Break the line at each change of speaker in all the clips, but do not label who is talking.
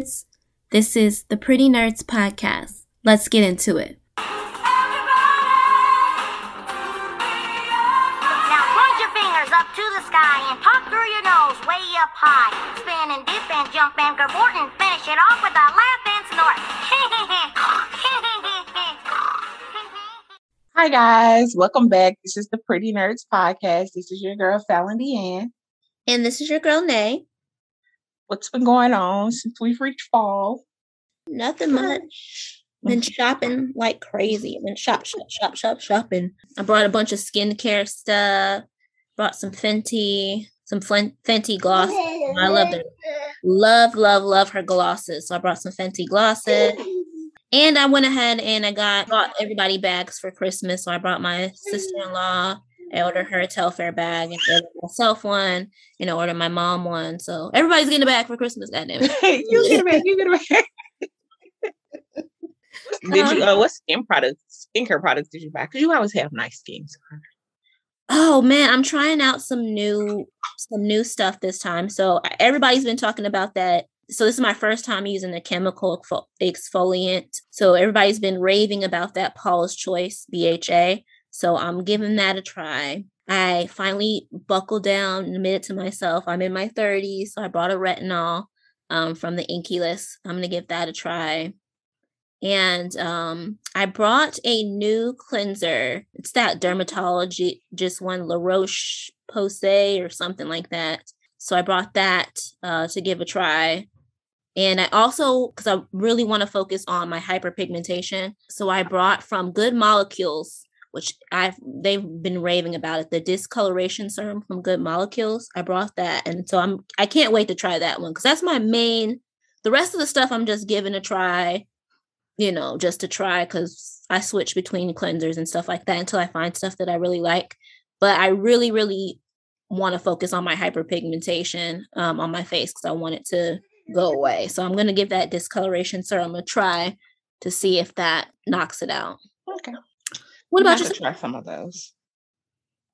nerds. This is the Pretty Nerds Podcast. Let's get into it.
Now point your fingers up to the sky and talk through your nose way up high. Spin and dip and jump and cavort and finish it off with a laugh and snort.
Hi guys, welcome back. This is the Pretty Nerds Podcast. This is your girl Fallon Deanne.
And this is your girl, Nay.
What's been going on since we've reached fall?
Nothing much. Mm. Been shopping like crazy. Been shop, shop, shop, shop, shopping. I brought a bunch of skincare stuff. Brought some Fenty, some Fenty gloss. I love it. Love, love, love her glosses. So I brought some Fenty glosses. And I went ahead and I got bought everybody bags for Christmas. So I brought my sister-in-law. I ordered her a Telfar bag and ordered myself one, and I ordered my mom one. So everybody's getting a bag for Christmas, goddamn it.
you get a bag, You get a bag. did you? Uh, what skin products, skincare products did you buy? Because you always have nice skin.
Oh man, I'm trying out some new some new stuff this time. So everybody's been talking about that. So this is my first time using a chemical exfoliant. So everybody's been raving about that Paul's Choice BHA. So I'm giving that a try. I finally buckled down and admitted to myself I'm in my 30s. So I brought a retinol um, from the Inkey List. I'm gonna give that a try. And um, I brought a new cleanser. It's that dermatology, just one La Roche Posay or something like that. So I brought that uh, to give a try. And I also, because I really want to focus on my hyperpigmentation, so I brought from Good Molecules, which I've they've been raving about it, the discoloration serum from Good Molecules. I brought that, and so I'm I can't wait to try that one because that's my main. The rest of the stuff I'm just giving a try, you know, just to try because I switch between cleansers and stuff like that until I find stuff that I really like. But I really, really want to focus on my hyperpigmentation um, on my face because I want it to go away. So I'm going to give that discoloration serum a try to see if that knocks it out.
Okay.
What about
you?
you?
Try some of those.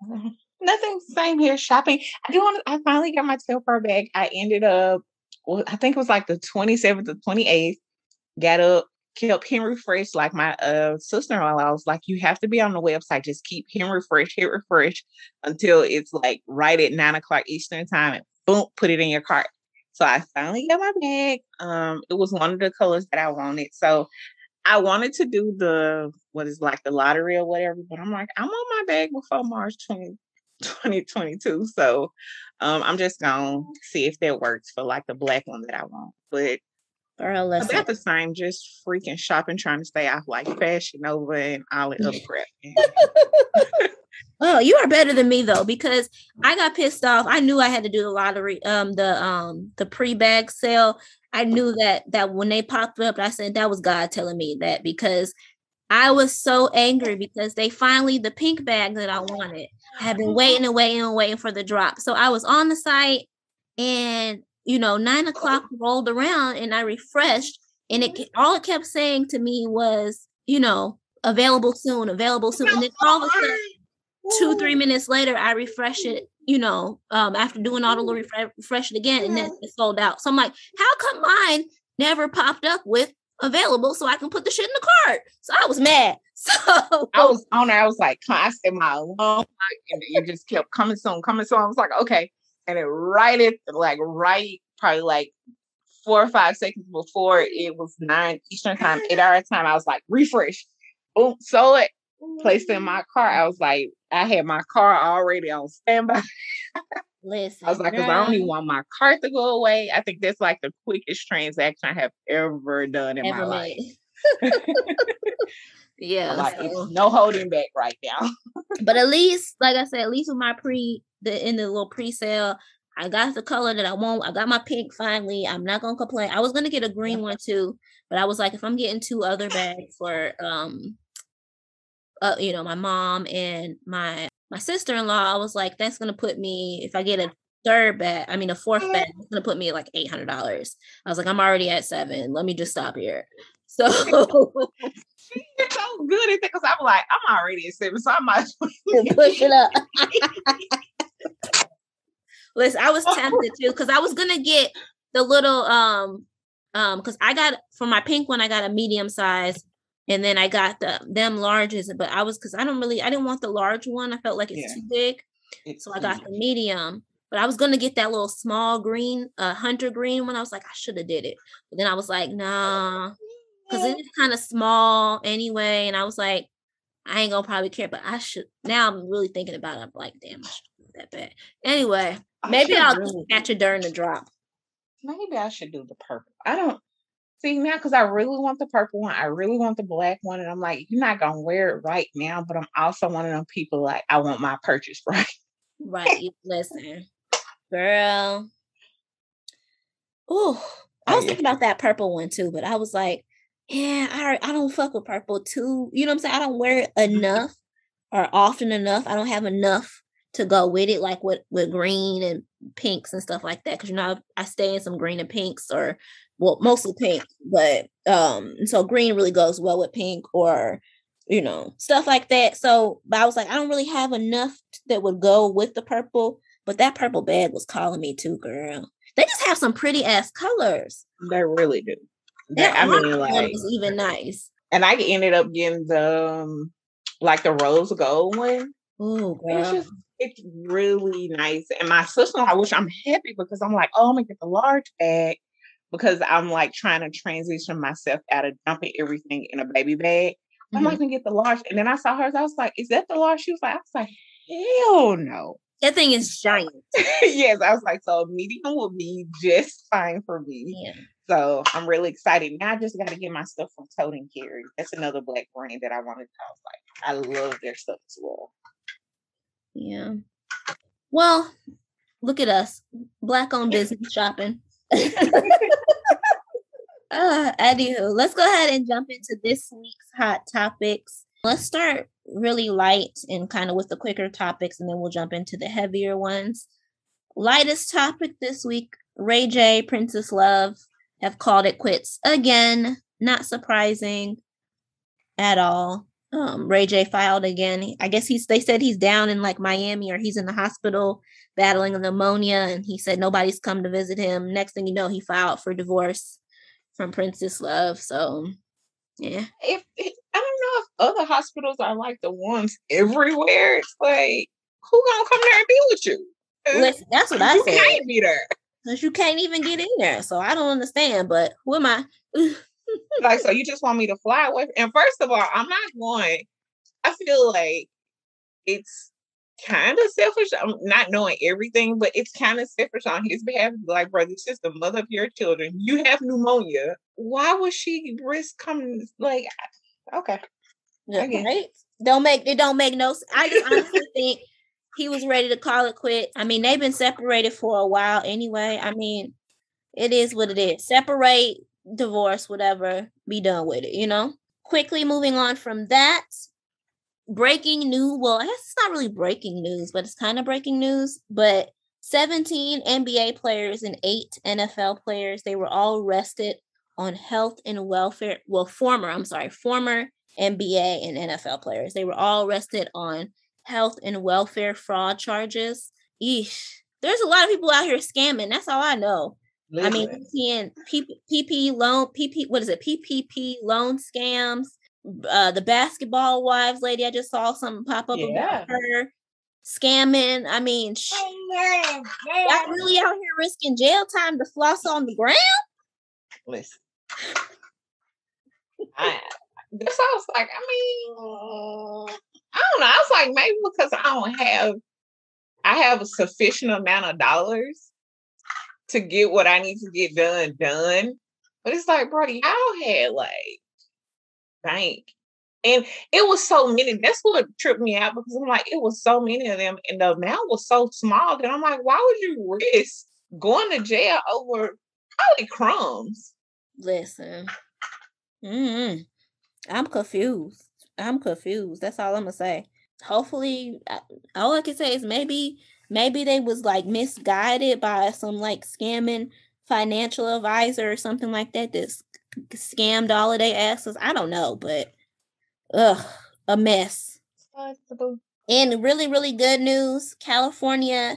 Uh, Nothing. Same here. Shopping. I do want. to I finally got my Telfar bag. I ended up. Well, I think it was like the 27th or 28th. Got up, kept him refreshed. Like my uh sister-in-law, I was like, you have to be on the website. Just keep him refreshed, hit refresh until it's like right at nine o'clock Eastern time, and boom, put it in your cart. So I finally got my bag. Um, it was one of the colors that I wanted. So I wanted to do the what is like the lottery or whatever, but I'm like, I'm on my bag before March 20, 2022. So um, I'm just gonna see if that works for like the black one that I want. But
Girl, listen.
about the same, just freaking shopping, trying to stay off like Fashion Nova and all that other crap.
Oh, you are better than me though, because I got pissed off. I knew I had to do the lottery, um, the um the pre-bag sale. I knew that that when they popped up, I said that was God telling me that because I was so angry because they finally the pink bag that I wanted. I had been waiting and waiting and waiting for the drop. So I was on the site and you know, nine o'clock rolled around and I refreshed and it all it kept saying to me was, you know, available soon, available soon. And then all of a sudden two three minutes later i refresh it you know um after doing all the little refresh, refresh it again and then it sold out so i'm like how come mine never popped up with available so i can put the shit in the cart so i was mad so
I was on there. I was like, I set my alarm, and it just kept coming soon, coming soon. I was like, okay, and it right at like right probably like four or five seconds before it was nine Eastern time, eight hour time. I was like, refresh, boom, sold it, placed in my car. I was like, I had my car already on standby.
listen
I was like, because I don't even want my cart to go away. I think that's like the quickest transaction I have ever done in my
ever
life.
yeah
Like
so-
no holding back right now.
but at least like i said at least with my pre the in the little pre-sale i got the color that i want i got my pink finally i'm not gonna complain i was gonna get a green one too but i was like if i'm getting two other bags for um uh, you know my mom and my my sister-in-law i was like that's gonna put me if i get a third bag i mean a fourth bag it's gonna put me at like $800 i was like i'm already at seven let me just stop here. So
You're so good at it? Because I'm like, I'm already at seven, so I might as well
push it up. Listen, I was tempted to because I was gonna get the little um Um, because I got for my pink one, I got a medium size, and then I got the them larges. But I was because I don't really I didn't want the large one. I felt like it's
Yeah.
too big,
It's
so I got the medium. But I was gonna get that little small green, uh, hunter green one. I was like, I should have did it, but then I was like, nah, because it's kind of small anyway. And I was like, I ain't gonna probably care, but I should. Now I'm really thinking about it. I'm like, damn, I should do that bad. Anyway, maybe I'll
really-
catch it during the drop.
maybe I should do the purple. I don't see now because I really want the purple one. I really want the black one, and I'm like, you're not gonna wear it right now, but I'm also one of them people like I want my purchase right.
Right. Listen, girl. Ooh, I
Oh,
was
yeah.
thinking about that purple one too, but I was like, yeah, I I don't fuck with purple too. You know what I'm saying? I don't wear it
Mm-hmm.
enough or often enough. I don't have enough to go with it, like with with green and pinks and stuff like that. Because you know, I stay in some green and pinks, or well, mostly pink, but um, so green really goes well with pink or you know stuff like that. So, but I was like, I don't really have enough that would go with the purple. But that purple bag was calling me too, girl. They just have some pretty ass colors.
They really do.
That
That, I mean, like,
was even nice.
and I ended up getting the um, like the rose gold one.
Oh,
It's just it's really nice. And my sister, I wish I'm happy because I'm like, oh, I'm gonna get the large bag because I'm like trying to transition myself out of dumping everything in a baby bag. I'm
Mhm.
like gonna get the large. And then I saw hers. I was like, is that the large? She was like, I was like, hell no.
That thing is giant.
yes, I was like, so medium will be just fine for me.
Yeah.
So I'm really excited. Now I just got to get my stuff from Tote and Carry. That's another black brand that I wanted. I was like, I love their stuff as well.
Yeah. Well, look at us. black owned business shopping. Uh, anywho, let's go ahead and jump into this week's hot topics. Let's start really light and kind of with the quicker topics, and then we'll jump into the heavier ones. Lightest topic this week Ray J, Princess Love have called it quits again. Not surprising at all. Um, Ray J filed again. I guess he's they said he's down in like Miami or he's in the hospital battling pneumonia, and he said nobody's come to visit him. Next thing you know, he filed for divorce from Princess Love. So yeah.
If, if I don't know if other hospitals are like the ones everywhere, it's like who gonna come there and be with you? Uh,
Listen, that's what I
you
said.
can't be there.
Because you can't even get in there. So I don't understand. But who am I?
Like, so you just want me to fly away? And first of all, I'm not going. I feel like it's kind of selfish. I'm not knowing everything, but it's kind of selfish on his behalf. Like, brother, this is the mother of your children. You have pneumonia. Why would she risk coming? Like, okay, I guess.
right? Don't make it don't make no I just honestly think he was ready to call it quit. I mean, they've been separated for a while anyway. I mean, it is what it is. Separate, divorce, whatever, be done with it, you know? Quickly moving on from that. Breaking news. Well, it's not really breaking news, but it's kind of breaking news. But 17 NBA players and eight NFL players, they were all arrested on health and welfare. Well, former, I'm sorry, former NBA and NFL players. They were all arrested on health and welfare fraud charges. Eesh. There's a lot of people out here scamming. That's all I know. I mean,
Listen,
we're seeing P- PP loan, PP, what is it? PPP loan scams. Uh, the basketball wives lady, I just saw something pop up
Yeah.
about her scamming. I mean, sh- y'all really out here risking jail time to floss on the ground?
listen. I, this I was like, I mean, I don't know. I was like, maybe because I don't have, I have a sufficient amount of dollars to get what I need to get done done. But it's like, bro, y'all had like bank. And it was so many. That's what tripped me out because I'm like, it was so many of them, and the amount was so small that I'm like, why would you risk going to jail over probably crumbs?
Listen, mm I'm confused. I'm confused. That's all I'm gonna say. Hopefully, all I can say is maybe, maybe they was like misguided by some like scamming financial advisor or something like that that scammed all of their asses. I don't know, but ugh, a mess. And really, really good news California,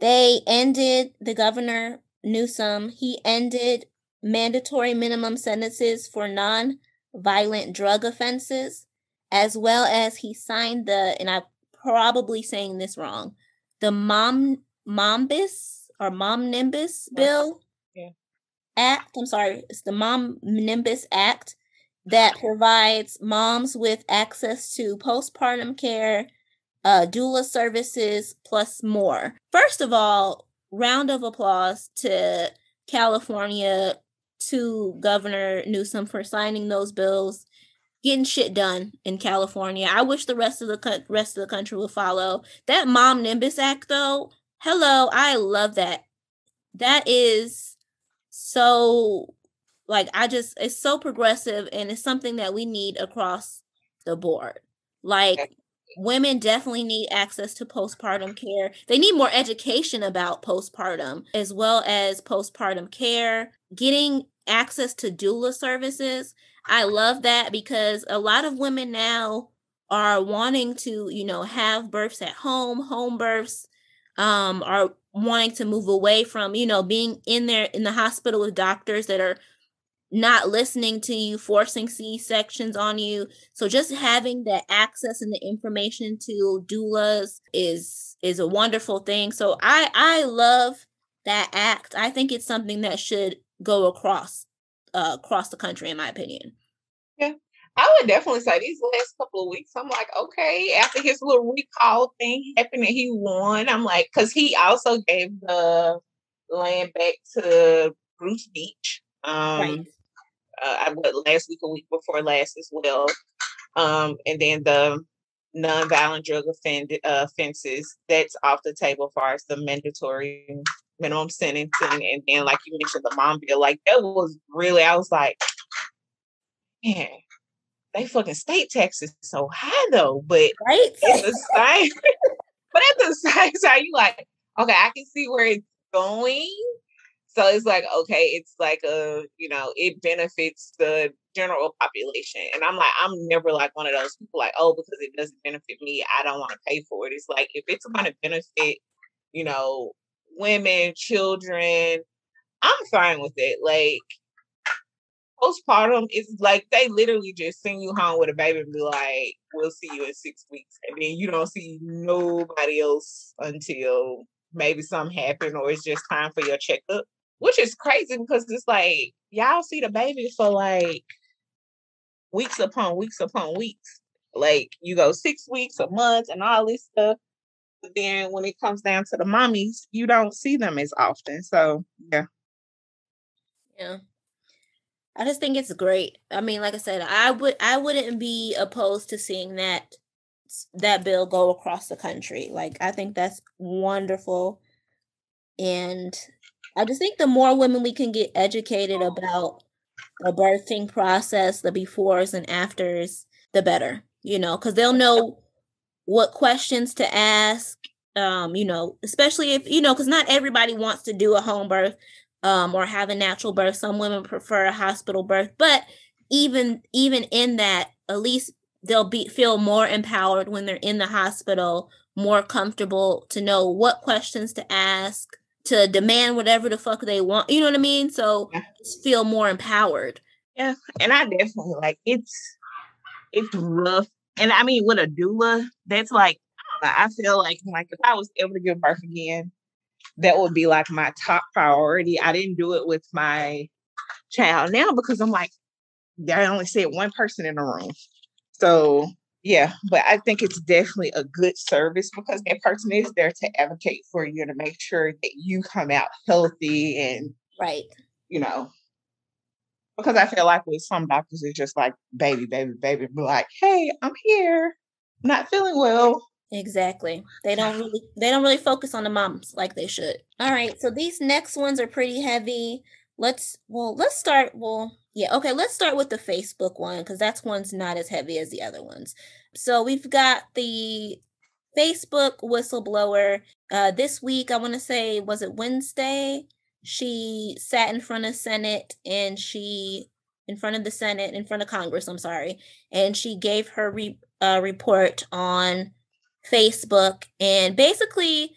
they ended the governor Newsom, he ended mandatory minimum sentences for non violent drug offenses, as well as he signed the, and I'm probably saying this wrong, the Mom Mombis or Mom Nimbus bill
Yeah.
act. I'm sorry, it's the Mom Nimbus Act that provides moms with access to postpartum care, uh, doula services, plus more. First of all, round of applause to California, to Governor Newsom for signing those bills, getting shit done in California. I wish the rest of the co- rest of the country would follow. That Mom Nimbus Act, though, hello, I love that. That is so like I just it's so progressive and it's something that we need across the board. Like women definitely need access to postpartum care. They need more education about postpartum as well as postpartum care, getting access to doula services. I love that because a lot of women now are wanting to, you know, have births at home, home births, um, are wanting to move away from, you know, being in there in the hospital with doctors that are not listening to you, forcing C sections on you. So just having the access and the information to doulas is is a wonderful thing. So I I love that act. I think it's something that should go across uh, across the country, in my opinion.
Yeah, I would definitely say these last couple of weeks, I'm like, okay, after his little recall thing happened and he won, I'm like, because he also gave the land back to Bruce Beach. Um,
right.
uh, I what last week, a week before last as well. Um, and then the nonviolent drug offend, uh, offenses that's off the table as far as the mandatory minimum sentencing. And then, like you mentioned, the mom bill, like that was really, I was like, man, they fucking state taxes so high though, but
Right.
at the same, but at the same time, you like, okay, I can see where it's going. So it's like, okay, it's like a, you know, it benefits the general population. And I'm like, I'm never like one of those people like, oh, because it doesn't benefit me, I don't want to pay for it. It's like if it's going to benefit, you know, women, children, I'm fine with it. Like postpartum is like they literally just send you home with a baby and be like, we'll see you in six weeks. And then you don't see nobody else until maybe something happened or it's just time for your checkup. Which is crazy because it's like y'all see the baby for like weeks upon weeks upon weeks. Like you go six weeks, a month, and all this stuff. But then when it comes down to the mommies, you don't see them as often. So yeah.
Yeah. I just think it's great. I mean, like I said, I would I wouldn't be opposed to seeing that that bill go across the country. Like I think that's wonderful. And I just think the more women we can get educated about the birthing process, the befores and afters, the better, you know, because they'll know what questions to ask. Um, you know, especially if, you know, because not everybody wants to do a home birth um, or have a natural birth. Some women prefer a hospital birth, but even even in that, at least they'll be feel more empowered when they're in the hospital, more comfortable to know what questions to ask, to demand whatever the fuck they want. You know what I mean? So
Yeah.
just feel more empowered.
Yeah, and I definitely like it's it's rough. And I mean, with a doula, that's like I know, I feel like like if I was able to give birth again, that would be like my top priority. I didn't do it with my child now because I'm like, I only said one person in the room. So yeah, but I think it's definitely a good service because that person is there to advocate for you to make sure that you come out healthy and
Right.
you know, because I feel like with some doctors, it's just like baby, baby, baby, be like, hey, I'm here, not feeling well.
Exactly. They don't really they don't really focus on the moms like they should. All right. So these next ones are pretty heavy. Let's well, let's start well, yeah, okay, let's start with the Facebook one cuz that's one's not as heavy as the other ones. So we've got the Facebook whistleblower uh this week, I want to say was it Wednesday? She sat in front of Senate and she in front of the Senate, in front of Congress, I'm sorry, and she gave her re- uh, report on Facebook and basically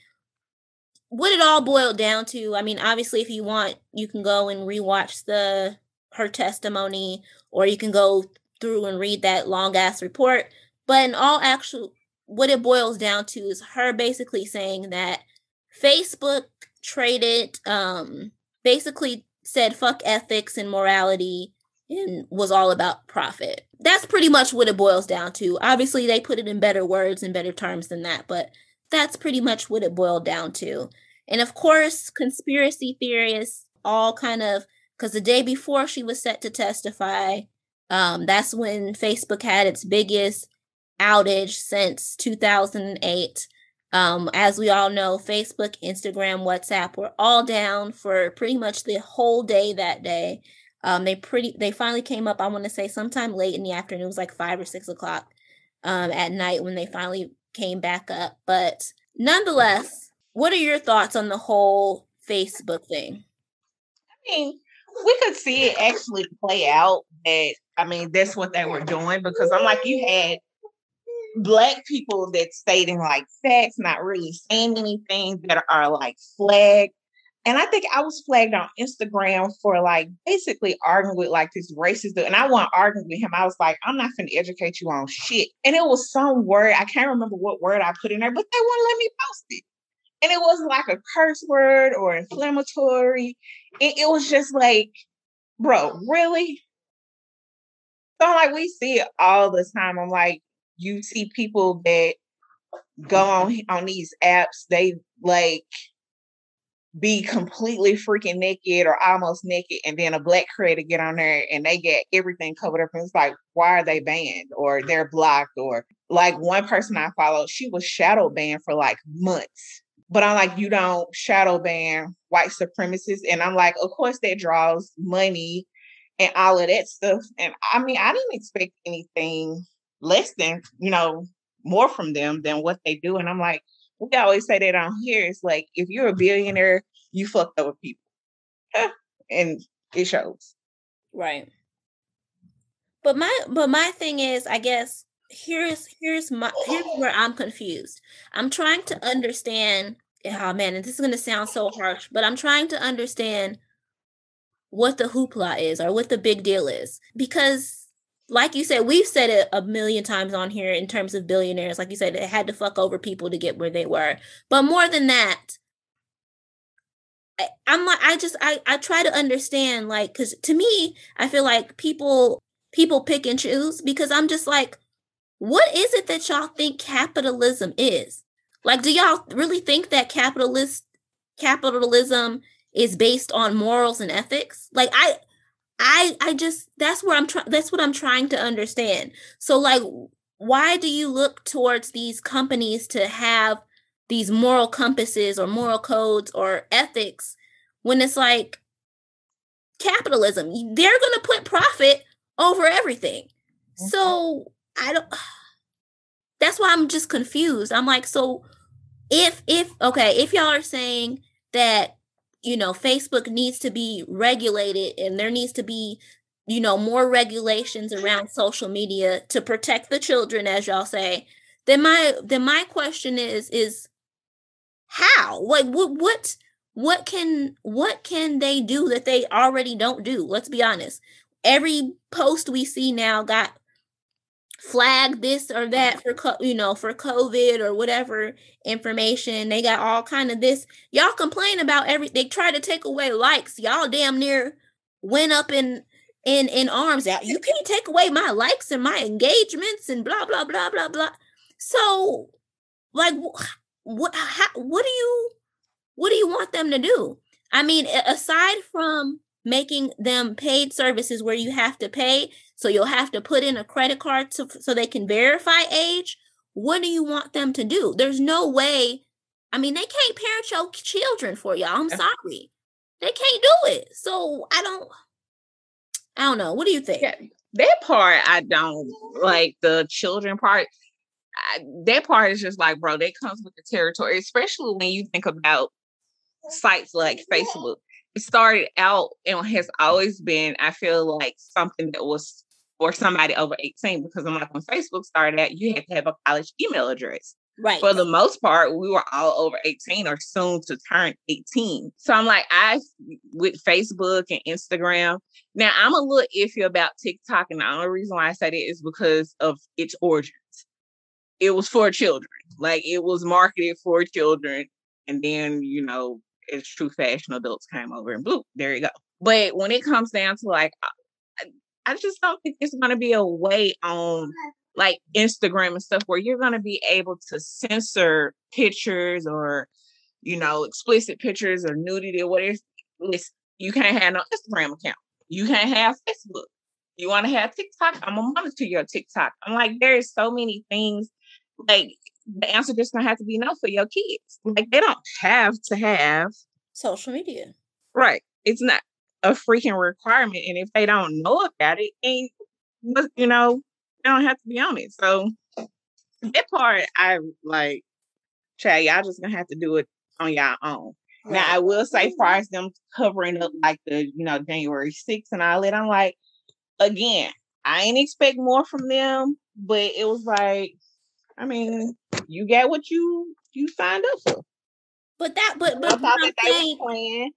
what it all boiled down to, I mean, obviously, if you want, you can go and rewatch the her testimony, or you can go through and read that long ass report. But in all actual, what it boils down to is her basically saying that Facebook traded, um, basically said fuck ethics and morality and was all about profit. That's pretty much what it boils down to. Obviously, they put it in better words and better terms than that, but that's pretty much what it boiled down to. And of course, conspiracy theorists all kind of because the day before she was set to testify, um, that's when Facebook had its biggest outage since 2008. Um, as we all know, Facebook, Instagram, WhatsApp were all down for pretty much the whole day that day. Um, they pretty they finally came up. I want to say sometime late in the afternoon. It was like five or six o'clock um, at night when they finally came back up. But nonetheless, what are your thoughts on the whole Facebook thing?
I mean, we could see it actually play out. That I mean, that's what they were doing because I'm like, you had black people that stating like facts, not really saying anything that are like flagged. And I think I was flagged on Instagram for like basically arguing with like this racist dude. And I wasn't arguing with him. I was like, I'm not going to educate you on shit. And it was some word, I can't remember what word I put in there, but they wouldn't let me post it. And it wasn't like a curse word or inflammatory. It, it was just like, bro, really? So like we see it all the time. I'm like, you see people that go on on these apps, they like be completely freaking naked or almost naked, and then a black creator get on there and they get everything covered up. And it's like, why are they banned or mm. they're blocked? Or like one person I followed, she was shadow banned for like months. But I'm like, you don't shadow ban white supremacists. And I'm like, of course that draws money and all of that stuff. And I mean, I didn't expect anything less than, you know, more from them than what they do. And I'm like, we always say that on here. It's like if you're a billionaire, you fucked over people. and it shows.
Right. But my but my thing is, I guess here's here's my here's where I'm confused. I'm trying to understand oh man, and this is gonna sound so harsh, but I'm trying to understand what the hoopla is or what the big deal is. Because like you said, we've said it a million times on here in terms of billionaires. Like you said, it had to fuck over people to get where they were. But more than that, I, I'm like, I just, I, I try to understand, like, because to me, I feel like people, people pick and choose because I'm just like, what is it that y'all think capitalism is? Like, do y'all really think that capitalist capitalism is based on morals and ethics? Like, I, I I just that's where I'm trying that's what I'm trying to understand. So like why do you look towards these companies to have these moral compasses or moral codes or ethics when it's like capitalism they're going to put profit over everything. Mm-hmm. So I don't that's why I'm just confused. I'm like so if if okay, if y'all are saying that you know facebook needs to be regulated and there needs to be you know more regulations around social media to protect the children as y'all say. Then my then my question is is how? Like what what what can what can they do that they already don't do? Let's be honest. Every post we see now got flag this or that for you know for covid or whatever information. They got all kind of this. Y'all complain about every they try to take away likes. Y'all damn near went up in in in arms out you can't take away my likes and my engagements and blah blah blah blah blah. So like what how, what do you what do you want them to do? I mean aside from making them paid services where you have to pay so you'll have to put in a credit card to, so they can verify age. What do you want them to do? There's no way. I mean, they can't parent your children for y'all. I'm sorry. They can't do it. So I don't I don't know. What do you think? Yeah,
that part I don't like the children part. I, that part is just like, bro, that comes with the territory, especially when you think about sites like Facebook. It started out and has always been, I feel like something that was or somebody over 18 because I'm like when Facebook started out, you had to have a college email address.
Right.
For the most part, we were all over 18 or soon to turn 18. So I'm like, I with Facebook and Instagram. Now I'm a little iffy about TikTok, and the only reason why I say that is because of its origins. It was for children, like it was marketed for children, and then you know, it's true fashion adults came over and blue. There you go. But when it comes down to like, I, just don't think it's going to be a way on like Instagram and stuff where you're going to be able to censor pictures or, you know, explicit pictures or nudity or whatever. Listen, you can't have no Instagram account. You can't have Facebook. You want to have TikTok? I'm gonna monitor your TikTok. I'm like, there's so many things. Like the answer just gonna have to be no for your kids. Like they don't have to have
social media.
Right. It's not a freaking requirement. And if they don't know about it, and you know, they don't have to be on it. So that part I like Chad, y'all just gonna have to do it on y'all own. Right. Now I will say far mm-hmm. as them covering up like the, you know, January 6th and all that, I'm like, again, I ain't expect more from them, but it was like, I mean, you get what you you signed up for.
But that but but, but I'm saying,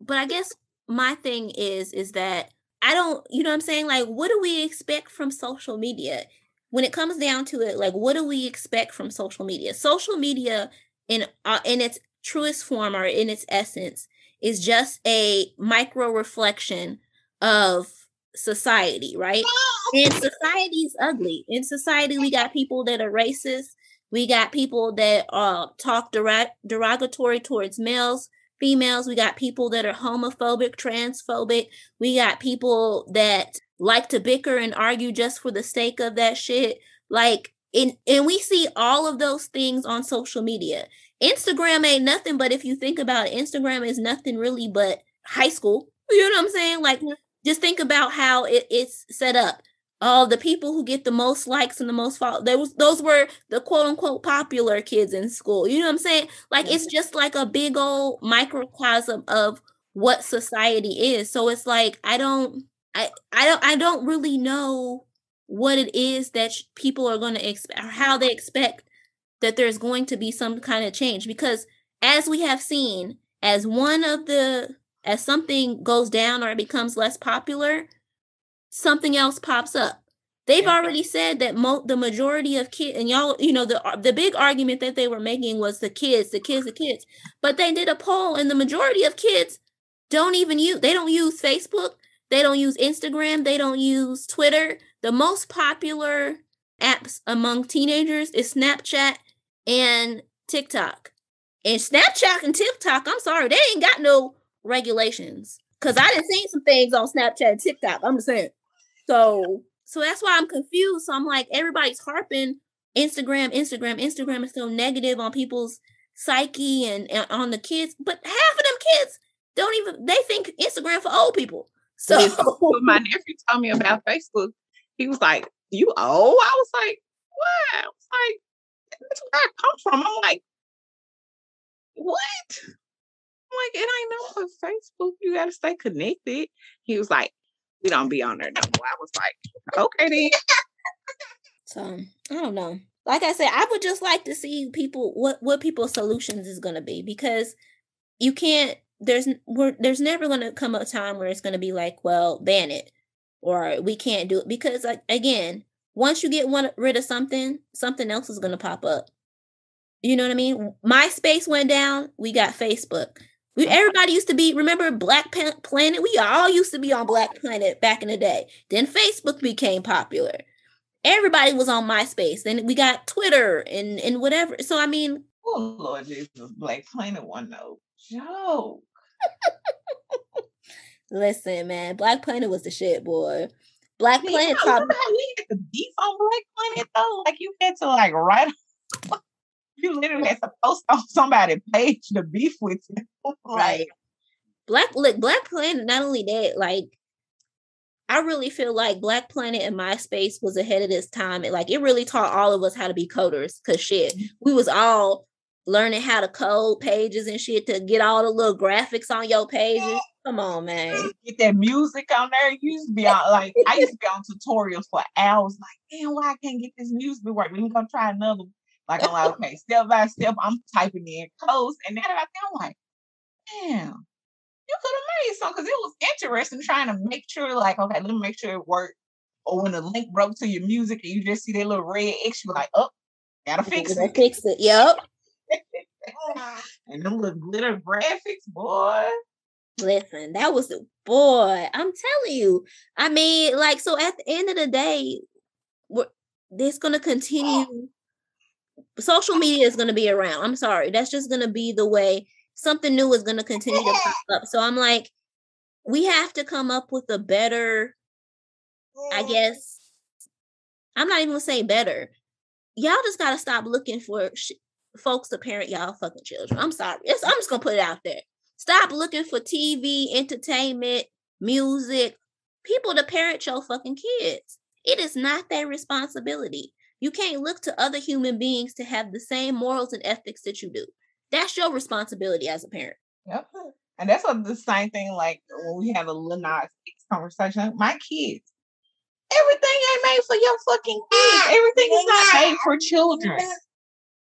but I guess my thing is is that I don't, you know what I'm saying? Like, what do we expect from social media? When it comes down to it, like, what do we expect from social media? Social media, in uh, in its truest form or in its essence, is just a micro reflection of society, right? And society is ugly. In society, we got people that are racist. We got people that uh, talk derog- derogatory towards males females. We got people that are homophobic, transphobic. We got people that like to bicker and argue just for the sake of that shit. Like, and, and we see all of those things on social media. Instagram ain't nothing but if you think about it, Instagram is nothing really but high school. You know what I'm saying? Like, just think about how it, it's set up oh, the people who get the most likes and the most follow, those those were the quote unquote popular kids in school. You know what I'm saying? Like it's mm-hmm. just like a big old microcosm of what society is. So it's like I don't I I don't I don't really know what it is that people are going to expect or how they expect that there's going to be some kind of change because as we have seen as one of the as something goes down or it becomes less popular something else pops up. They've already said that mo- the majority of kids, and y'all, you know, the uh, the big argument that they were making was the kids, the kids, the kids. But they did a poll, and the majority of kids don't even use. They don't use Facebook. They don't use Instagram. They don't use Twitter. The most popular apps among teenagers is Snapchat and TikTok. And Snapchat and TikTok, I'm sorry, they ain't got no regulations. Cause I didn't see some things on Snapchat and TikTok. I'm just saying. So so that's why I'm confused. So I'm like, everybody's harping Instagram, Instagram, Instagram is so negative on people's psyche and, and on the kids, but half of them kids don't even they think Instagram for old people. So
my nephew told me about Facebook. He was like, "You old?" I was like, "What?" I was like, "That's where I come from." I'm like, "What?" I'm like, "It ain't no Facebook. You got to stay connected." He was like, we don't be on there no more. I was like, okay then.
So I don't know. Like I said, I would just like to see people what what people's solutions is going to be because you can't. There's we're, there's never going to come a time where it's going to be like, well, ban it or we can't do it because like, again, once you get one rid of something, something else is going to pop up. You know what I mean? MySpace went down. We got Facebook. We, everybody used to be, remember Black Planet? We all used to be on Black Planet back in the day. Then Facebook became popular. Everybody was on MySpace. Then we got Twitter and, and whatever. So, I mean.
Oh, Lord Jesus. Black Planet one no joke.
Listen, man. Black Planet was the shit, boy. Black Planet.
You know, top- we had the beef on Black Planet, though? Like, you had to, like, write you literally had to post on somebody's page to beef with you.
right. Black look, Black Planet, not only that, like I really feel like Black Planet and MySpace was ahead of this time. It, like it really taught all of us how to be coders. Cause shit, mm-hmm. we was all learning how to code pages and shit to get all the little graphics on your pages. Come on, man.
Get that music on there. You used to be on like I used to be on tutorials for hours. Like, man, why I can't get this music to work? We gonna try another Like I'm like, okay, step by step, I'm typing in codes, and now that I think I'm like, damn, you could have made some because it was interesting trying to make sure, like, okay, let me make sure it worked. Or when the link broke to your music and you just see that little red X, you're like, oh, gotta fix it.
Fix it. Yep.
and them little glitter graphics, boy.
Listen, that was the boy. I'm telling you. I mean, like, so at the end of the day, we're this gonna oh. continue. Social media is gonna be around. I'm sorry. That's just gonna be the way something new is gonna continue to pop up. So I'm like, we have to come up with a better, I guess. I'm not even gonna say better. Y'all just gotta stop looking for sh- folks to parent y'all fucking children. I'm sorry. It's, I'm just gonna put it out there. Stop looking for TV, entertainment, music, people to parent your fucking kids. It is not their responsibility. You can't look to other human beings to have the same morals and ethics that you do. That's your responsibility as a parent.
Yep. And that's what the same thing like when we have a Lil Nas conversation. My kids. Everything ain't made for your fucking kids. Ah, everything is not made for children.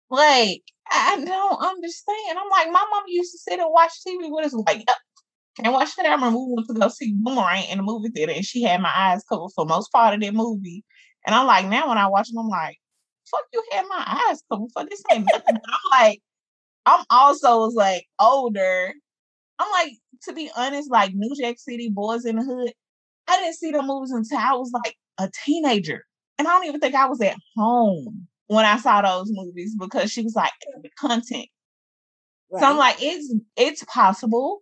Like, I don't understand. I'm like, my mom used to sit and watch TV with us like, yep. And watch that. I remember we went to go see Boomerang in the movie theater, and she had my eyes covered for most part of that movie. And I'm like, now when I watch them, I'm like, fuck, you had my eyes covered for this ain't nothing. But I'm like, I'm also was like older. I'm like, to be honest, like New Jack City, Boyz n the Hood. I didn't see the movies until I was like a teenager, and I don't even think I was at home when I saw those movies because she was like the content. So I'm like, it's it's possible.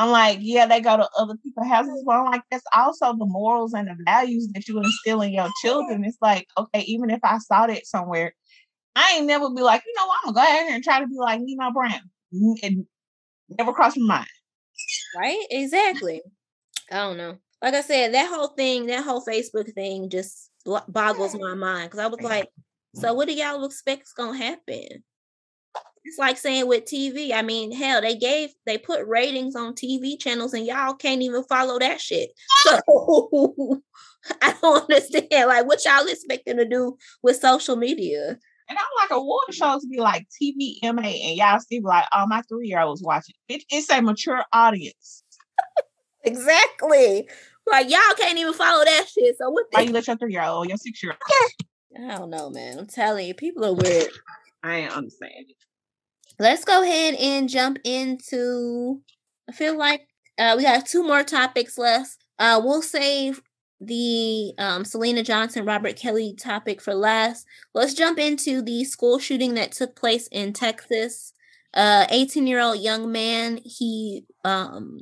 I'm like, yeah, they go to other people's houses, but I'm like, that's also the morals and the values that you instill in your children. It's like, okay, even if I saw that somewhere, I ain't never be like, you know, I'm gonna go here and try to be like Nino Brown. It never crossed my mind.
Right? Exactly. I don't know. Like I said, that whole thing, that whole Facebook thing just boggles my mind because I was like, so what do y'all expect is gonna happen? It's like saying with TV. I mean, hell, they gave they put ratings on TV channels and y'all can't even follow that shit. So I don't understand. Like what y'all expecting to do with social media?
And I'm like, award shows be like TVMA, and y'all still be like, oh, my three year olds watching. It, it's a mature audience.
Exactly. Like y'all can't even follow that shit. So what
Why
the
you let your three year old, your six year old?
I don't know, man. I'm telling you, people are weird.
I ain't understand it.
Let's go ahead and jump into. I feel like uh, we have two more topics left. Uh, we'll save the um, Selena Johnson, Robert Kelly topic for last. Let's jump into the school shooting that took place in Texas. Uh, 18 year old young man, he um,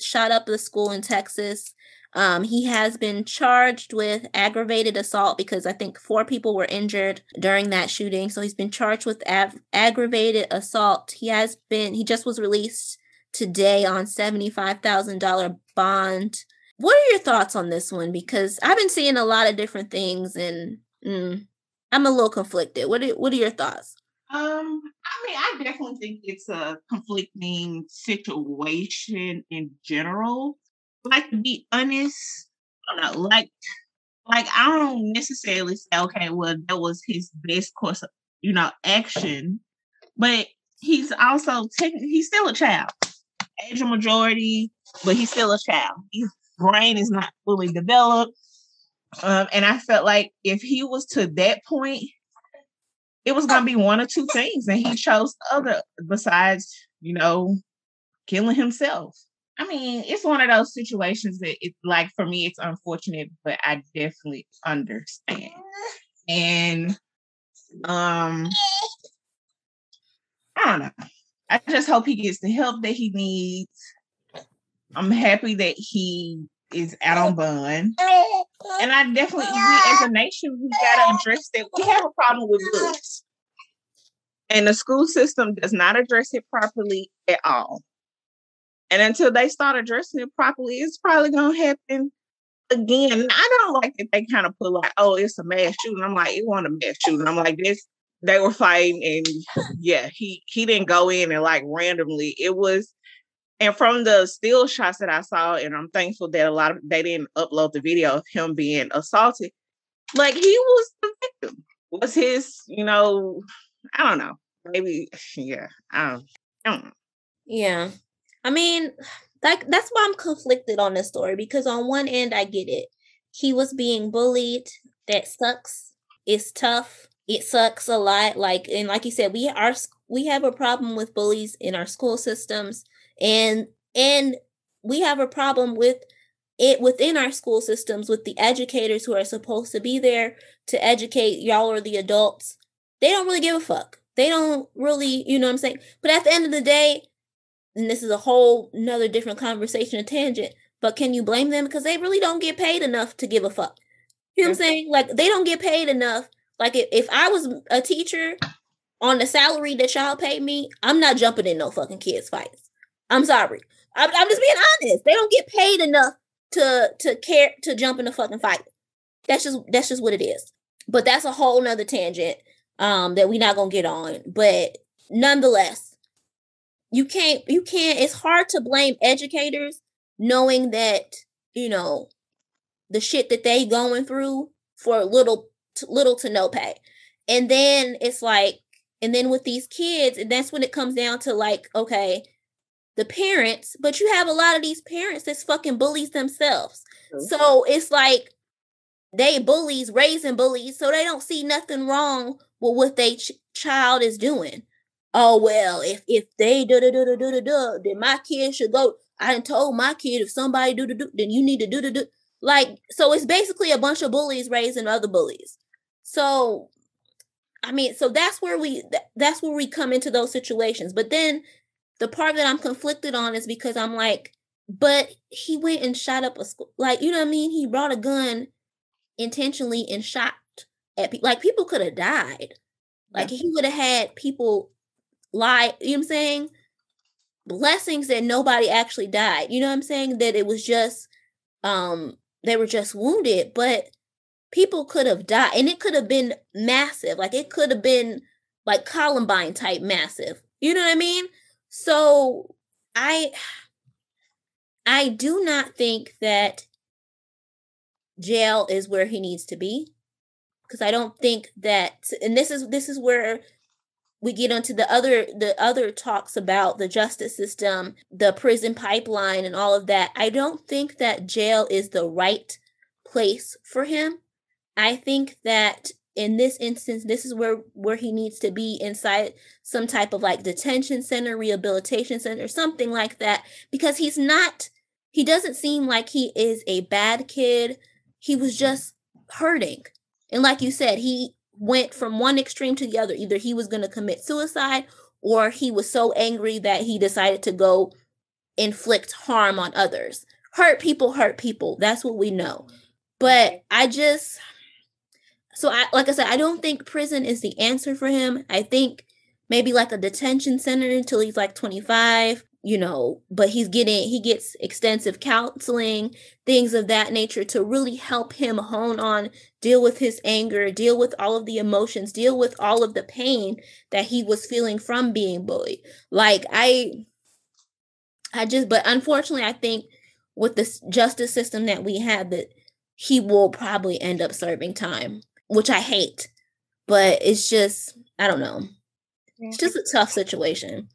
shot up the school in Texas. Um, he has been charged with aggravated assault because I think four people were injured during that shooting. So he's been charged with av- aggravated assault. He has been, he just was released today on $75,000 bond. What are your thoughts on this one? Because I've been seeing a lot of different things and mm, I'm a little conflicted. What are, what are your thoughts?
Um, I mean, I definitely think it's a conflicting situation in general. Like to be honest, I don't know, like like I don't necessarily say, okay, well, that was his best course of, you know, action, but he's also technically he's still a child. Age of majority, but he's still a child. His brain is not fully developed. Um, and I felt like if he was to that point, it was gonna be one or two things, and he chose other besides, you know, killing himself. I mean, it's one of those situations that it's like for me, it's unfortunate, but I definitely understand. And um, I don't know. I just hope he gets the help that he needs. I'm happy that he is out on bond. And I definitely, we as a nation, we gotta address that. We have a problem with books. And the school system does not address it properly at all. And until they start addressing it properly, it's probably gonna happen again. I don't like that they kind of put like, oh, it's a mass shooting. I'm like, it wasn't a mass shooting. I'm like, this they were fighting and yeah, he he didn't go in and like randomly. It was and from the still shots that I saw, and I'm thankful that a lot of they didn't upload the video of him being assaulted. Like he was the victim. Was his, you know, I don't know. Maybe yeah. I don't, I don't know.
Yeah. I mean, like that's why I'm conflicted on this story because on one end I get it. He was being bullied. That sucks. It's tough. It sucks a lot. Like and like you said, we are we have a problem with bullies in our school systems and and we have a problem with it within our school systems with the educators who are supposed to be there to educate y'all or the adults. They don't really give a fuck. They don't really, you know what I'm saying? But at the end of the day, and this is a whole another different conversation, a tangent, but can you blame them? Because they really don't get paid enough to give a fuck. You know what I'm saying? Like they don't get paid enough. Like if, if I was a teacher on the salary that y'all paid me, I'm not jumping in no fucking kids fights. I'm sorry. I'm, I'm just being honest. They don't get paid enough to to care to jump in a fucking fight. That's just that's just what it is. But that's a whole nother tangent um that we're not gonna get on. But nonetheless, you can't you can't it's hard to blame educators knowing that, you know, the shit that they going through for little little to no pay. And then it's like and then with these kids, and that's when it comes down to like, okay, the parents, but you have a lot of these parents that's fucking bullies themselves. Mm-hmm. So it's like they bullies raising bullies, so they don't see nothing wrong with what they ch- child is doing. Oh well, if if they do do do do do do, then my kid should go. I told my kid if somebody do do do, then you need to do do do. Like so, it's basically a bunch of bullies raising other bullies. So, I mean, so that's where we that's where we come into those situations. But then the part that I'm conflicted on is because I'm like, but he went and shot up a school. Like, you know what I mean? He brought a gun intentionally and shot at people. Like, people could have died. Like, yeah. he would have had people lie. You know what I'm saying? Blessings that nobody actually died. You know what I'm saying? That it was just, um, they were just wounded, but people could have died. And it could have been massive. Like, it could have been like Columbine type massive. You know what I mean? So I I do not think that jail is where he needs to be because I don't think that and this is this is where we get onto the other the other talks about the justice system, the prison pipeline and all of that. I don't think that jail is the right place for him. I think that in this instance this is where where he needs to be inside some type of like detention center rehabilitation center something like that because he's not he doesn't seem like he is a bad kid he was just hurting and like you said he went from one extreme to the other. Either he was going to commit suicide or he was so angry that he decided to go inflict harm on others. Hurt people hurt people. That's what we know. But i just so I like I said, I don't think prison is the answer for him. I think maybe like a detention center until he's like 25, you know, but he's getting he gets extensive counseling, things of that nature to really help him hone on deal with his anger, deal with all of the emotions, deal with all of the pain that he was feeling from being bullied. Like I I just but unfortunately I think with the justice system that we have that he will probably end up serving time which I hate. But it's just, I don't know. It's just a tough situation.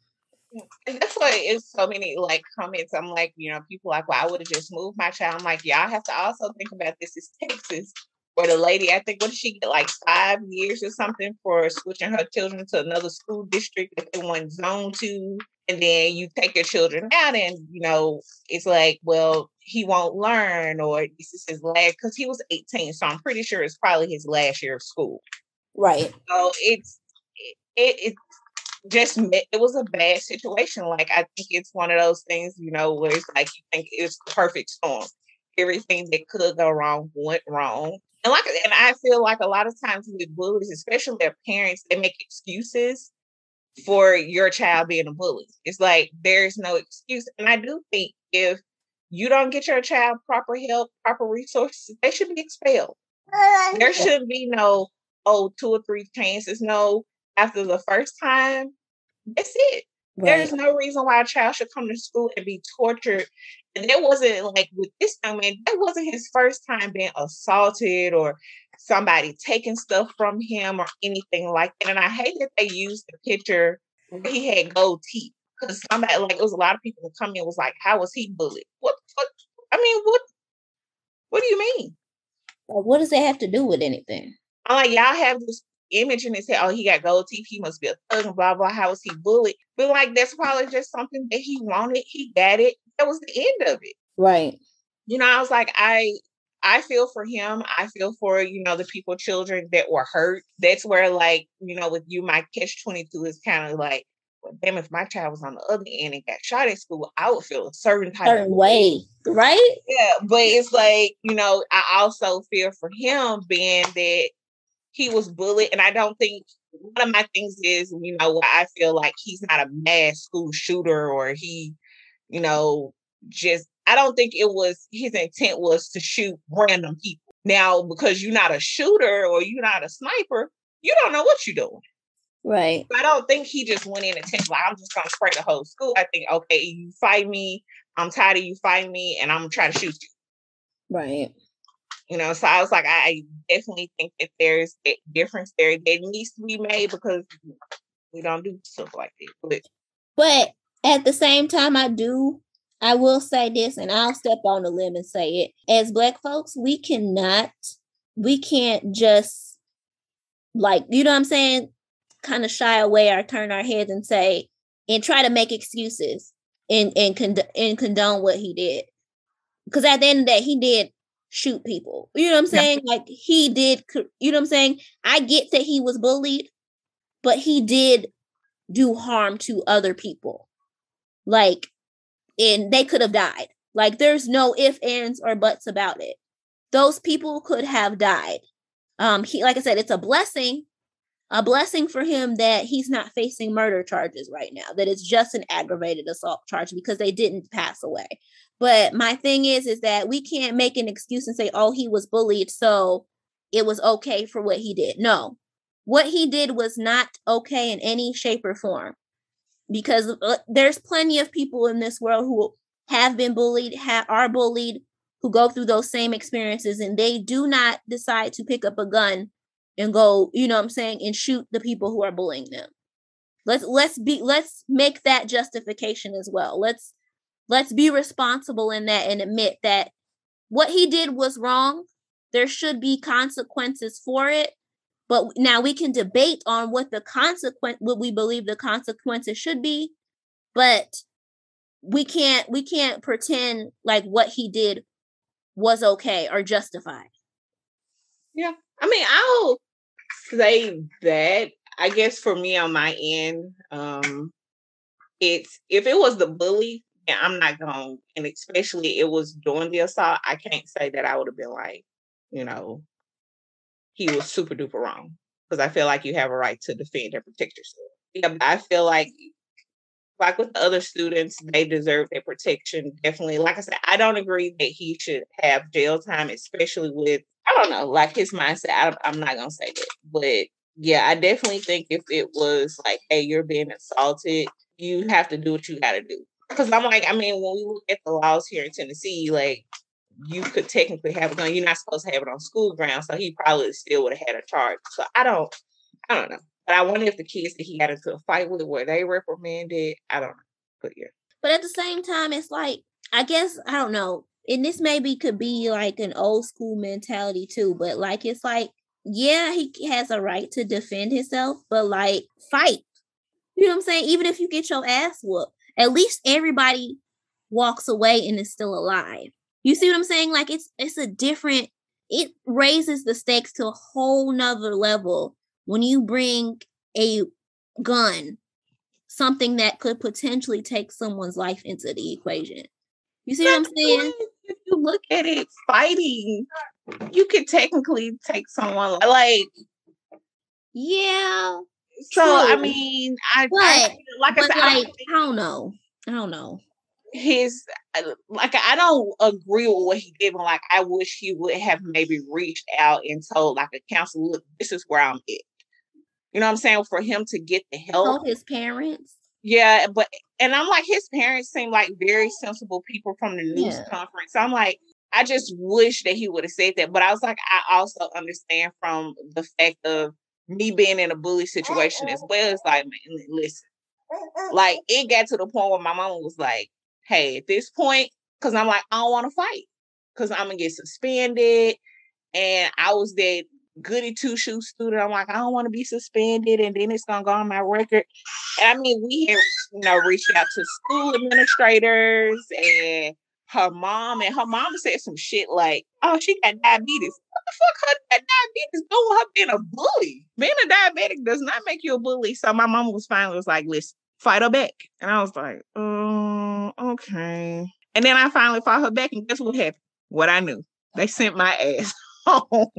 And that's why it's so many like comments. I'm like, you know, people like, well, I would have just moved my child. I'm like, y'all have to also think about this is Texas, where the lady, I think, what did she get like five years or something for switching her children to another school district if they want zone two? And then you take your children out, and you know, it's like, well, he won't learn or this is his last because he was 18 so i'm pretty sure it's probably his last year of school
right
so it's it, it, just it was a bad situation like i think it's one of those things you know where it's like you think it's perfect storm everything that could go wrong went wrong and like and i feel like a lot of times with bullies especially their parents they make excuses for your child being a bully it's like there's no excuse and i do think if you don't get your child proper help, proper resources, they should be expelled. There shouldn't be no, oh, two or three chances. No, after the first time, that's it. Right. There's no reason why a child should come to school and be tortured. And that wasn't like with this young man, that wasn't his first time being assaulted or somebody taking stuff from him or anything like that. And I hate that they used the picture where he had gold teeth. Because somebody like it was a lot of people that come in was like, How was he bullied? What what I mean, what what do you mean?
Well, what does that have to do with anything?
I'm like, y'all have this image and they say, oh, he got gold teeth, he must be a thug and blah blah. How was he bullied? But like that's probably just something that he wanted. He got it. That was the end of it.
Right.
You know, I was like, I I feel for him. I feel for, you know, the people, children that were hurt. That's where, like, you know, with you, my catch 22 is kind of like, well, damn, if my child was on the other end and got shot at school, I would feel a certain type
certain way, right?
Yeah, but it's like, you know, I also feel for him being that he was bullied. And I don't think one of my things is, you know, I feel like he's not a mass school shooter or he, you know, just I don't think it was his intent was to shoot random people. Now, because you're not a shooter or you're not a sniper, you don't know what you're doing.
Right.
I don't think he just went in and like, I'm just gonna spray the whole school. I think, okay, you fight me, I'm tired of you fighting me, and I'm gonna try to shoot you.
Right.
You know, so I was like, I definitely think that there's a difference there that needs to be made because we don't do stuff like this. But,
but at the same time, I do I will say this, and I'll step on the limb and say it. As Black folks, we cannot, we can't just like, you know what I'm saying? Kind of shy away or turn our heads and say, and try to make excuses and and, cond- and condone what he did. Because at the end of the day, he did shoot people. You know what I'm saying? Yeah. Like he did, you know what I'm saying? I get that he was bullied, but he did do harm to other people. Like and they could have died. Like there's no if, ands, or buts about it. Those people could have died. Um, he like I said, it's a blessing, a blessing for him that he's not facing murder charges right now, that it's just an aggravated assault charge because they didn't pass away. But my thing is, is that we can't make an excuse and say, oh, he was bullied, so it was okay for what he did. No, what he did was not okay in any shape or form because uh, there's plenty of people in this world who have been bullied, have, are bullied, who go through those same experiences, and they do not decide to pick up a gun and go, you know what I'm saying, and shoot the people who are bullying them. Let's let's be let's make that justification as well. Let's let's be responsible in that and admit that what he did was wrong. There should be consequences for it. But now we can debate on what the consequence, what we believe the consequences should be, but we can't we can't pretend like what he did was okay or justified.
Yeah, I mean, I'll say that. I guess for me on my end, um, it's if it was the bully, yeah, I'm not going, and especially it was during the assault. I can't say that I would have been like, you know, he was super duper wrong because I feel like you have a right to defend and protect yourself. Yeah, I feel like like with the other students, they deserve their protection. Definitely. Like I said, I don't agree that he should have jail time, especially with I don't know, like his mindset. I, I'm not gonna say that, but yeah, I definitely think if it was like, hey, you're being assaulted, you have to do what you got to do. Because I'm like, I mean, when we look at the laws here in Tennessee, like you could technically have a gun. You're not supposed to have it on school grounds, so he probably still would have had a charge. So I don't, I don't know. But I wonder if the kids that he got into a fight with were they reprimanded. I don't know. But yeah.
But at the same time, it's like I guess I don't know. And this maybe could be like an old school mentality too. But like it's like, yeah, he has a right to defend himself, but like fight. You know what I'm saying? Even if you get your ass whooped, at least everybody walks away and is still alive. You see what I'm saying? Like it's it's a different it raises the stakes to a whole nother level when you bring a gun, something that could potentially take someone's life into the equation. You see That's what I'm saying?
If you look at it, fighting, you could technically take someone like
yeah.
So true. I mean, I, but, I like I said, like,
I, I don't know. I don't know
his uh, like I don't agree with what he did, but like I wish he would have maybe reached out and told like a counsel, look, this is where I'm at. You know what I'm saying? For him to get the help.
Told his parents.
Yeah, but and I'm like his parents seem like very sensible people from the news yeah. conference. I'm like, I just wish that he would have said that. But I was like, I also understand from the fact of me being in a bully situation as well. It's like, man, listen, like it got to the point where my mom was like, hey, at this point, because I'm like, I don't want to fight because I'm gonna get suspended. And I was that goody two shoe student. I'm like, I don't want to be suspended, and then it's gonna go on my record. And I mean, we have you know reached out to school administrators and her mom, and her mom said some shit like, "Oh, she got diabetes." What the fuck? Her diabetes doing her being a bully. Being a diabetic does not make you a bully. So my mom was finally was like, "Listen, fight her back," and I was like, "Oh, okay." And then I finally fought her back, and guess what happened? What I knew. They sent my ass home.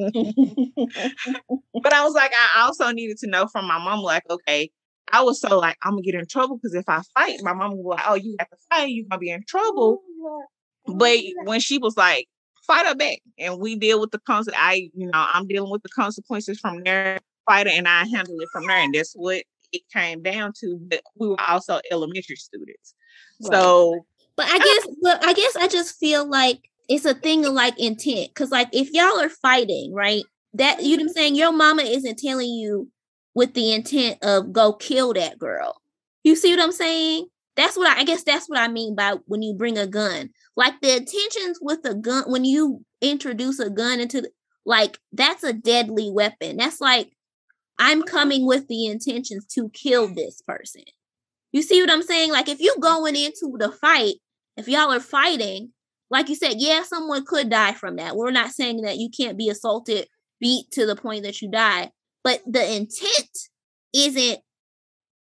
but I was like, I also needed to know from my mom, like, okay, I was so like, I'm gonna get in trouble because if I fight, my mom will like, oh, you have to fight, you're gonna be in trouble. Oh, but when she was like, fight her back, and we deal with the consequences, I, you know, I'm dealing with the consequences from there, fighter, and I handle it from there, and that's what it came down to. But we were also elementary students, right. so.
But I guess, but I guess I just feel like it's a thing of like intent, because like if y'all are fighting, right? That you know what I'm mm-hmm. saying, your mama isn't telling you with the intent of go kill that girl. You see what I'm saying? That's what I, I guess that's what I mean by when you bring a gun. Like the intentions with a gun, when you introduce a gun into the, like that's a deadly weapon. That's like I'm mm-hmm. coming with the intentions to kill this person. You see what I'm saying? Like if you going into the fight, if y'all are fighting, like you said, yeah, someone could die from that. We're not saying that you can't be assaulted, beat to the point that you die, but the intent isn't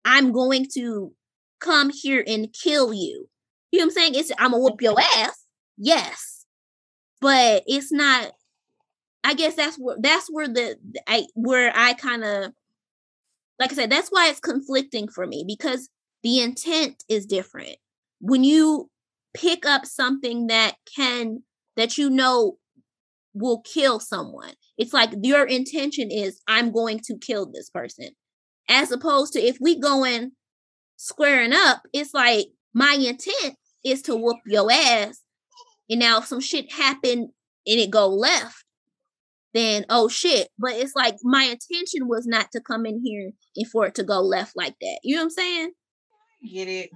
I'm going to come here and kill you. You know what I'm saying? It's I'm gonna whoop your ass. Yes. But it's not I guess that's where that's where the I where I kind of like I said, that's why it's conflicting for me because the intent is different. When you pick up something that can that you know will kill someone, it's like your intention is I'm going to kill this person. As opposed to if we going squaring up, it's like my intent is to whoop your ass. And now if some shit happened and it go left, then oh shit. But it's like my intention was not to come in here and for it to go left like that. You know what I'm saying?
Get it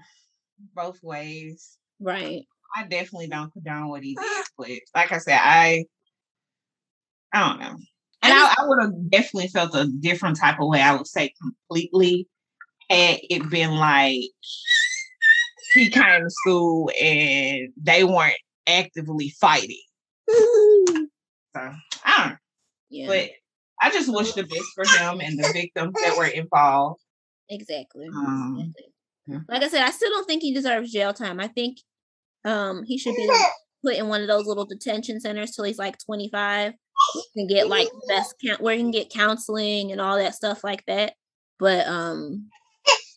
both ways.
Right.
I definitely don't condone what he did, but like I said, I I don't know. And I, I, would have definitely felt a different type of way. I would say completely had it been like he came to school and they weren't actively fighting. so I don't know. Yeah. But I just wish the best for him and the victims that were involved.
Exactly. Um, Like I said, I still don't think he deserves jail time. I think um he should be put in one of those little detention centers till he's like 25 and get like best count where he can get counseling and all that stuff like that. But um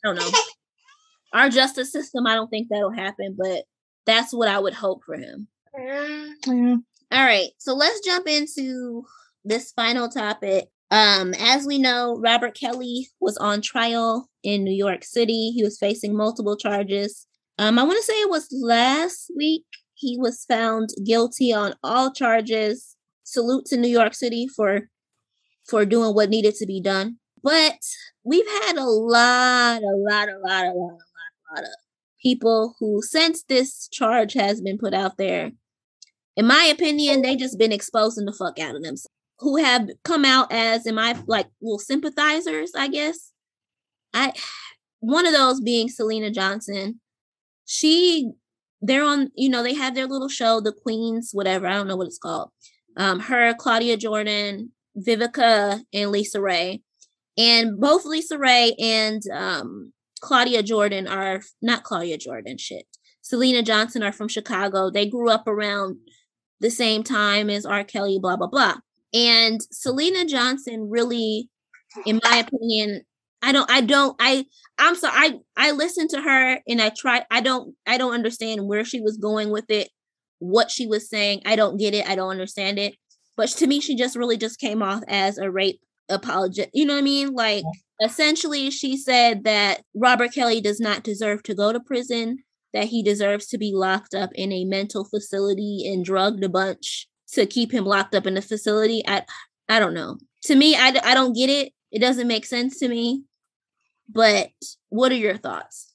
I don't know. Our justice system, I don't think that'll happen, but that's what I would hope for him. Yeah. All right, so let's jump into this final topic. Um, as we know, Robert Kelly was on trial in New York City. He was facing multiple charges. Um, I want to say it was last week he was found guilty on all charges. Salute to New York City for for doing what needed to be done. But we've had a lot, a lot, a lot, a lot, a lot, a lot of people who, since this charge has been put out there, in my opinion, they just been exposing the fuck out of themselves. Who have come out as, in my like, little sympathizers, I guess. I, one of those being Syleena Johnson. She, they're on, you know, they have their little show, the Queens, whatever. I don't know what it's called. Um, her, Claudia Jordan, Vivica, and LisaRaye and both LisaRaye and um, Claudia Jordan are not Claudia Jordan, shit. Syleena Johnson are from Chicago. They grew up around the same time as R. Kelly, blah, blah, blah. And Syleena Johnson really, in my opinion, I don't, I don't, I, I'm sorry, I, I listened to her and I tried, I don't, I don't understand where she was going with it, what she was saying. I don't get it. I don't understand it. But to me, she just really just came off as a rape apologist. You know what I mean? Like essentially she said that Robert Kelly does not deserve to go to prison that he deserves to be locked up in a mental facility and drugged a bunch to keep him locked up in the facility. I I don't know. To me, I, I don't get it. It doesn't make sense to me. But what are your thoughts?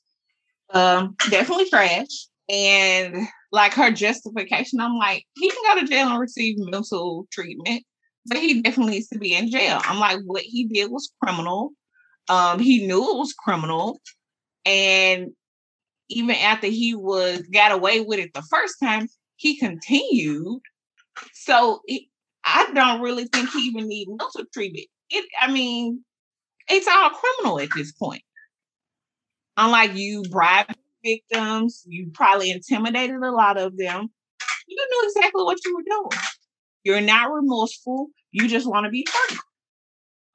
Um, definitely trash. And like her justification, I'm like, he can go to jail and receive mental treatment, but he definitely needs to be in jail. I'm like, what he did was criminal. Um, he knew it was criminal. And even after he was got away with it the first time, he continued. So it, I don't really think he even need mental treatment. It, I mean, it's all criminal at this point. Unlike you bribe victims, you probably intimidated a lot of them. You knew exactly what you were doing. You're not remorseful. You just want to be free.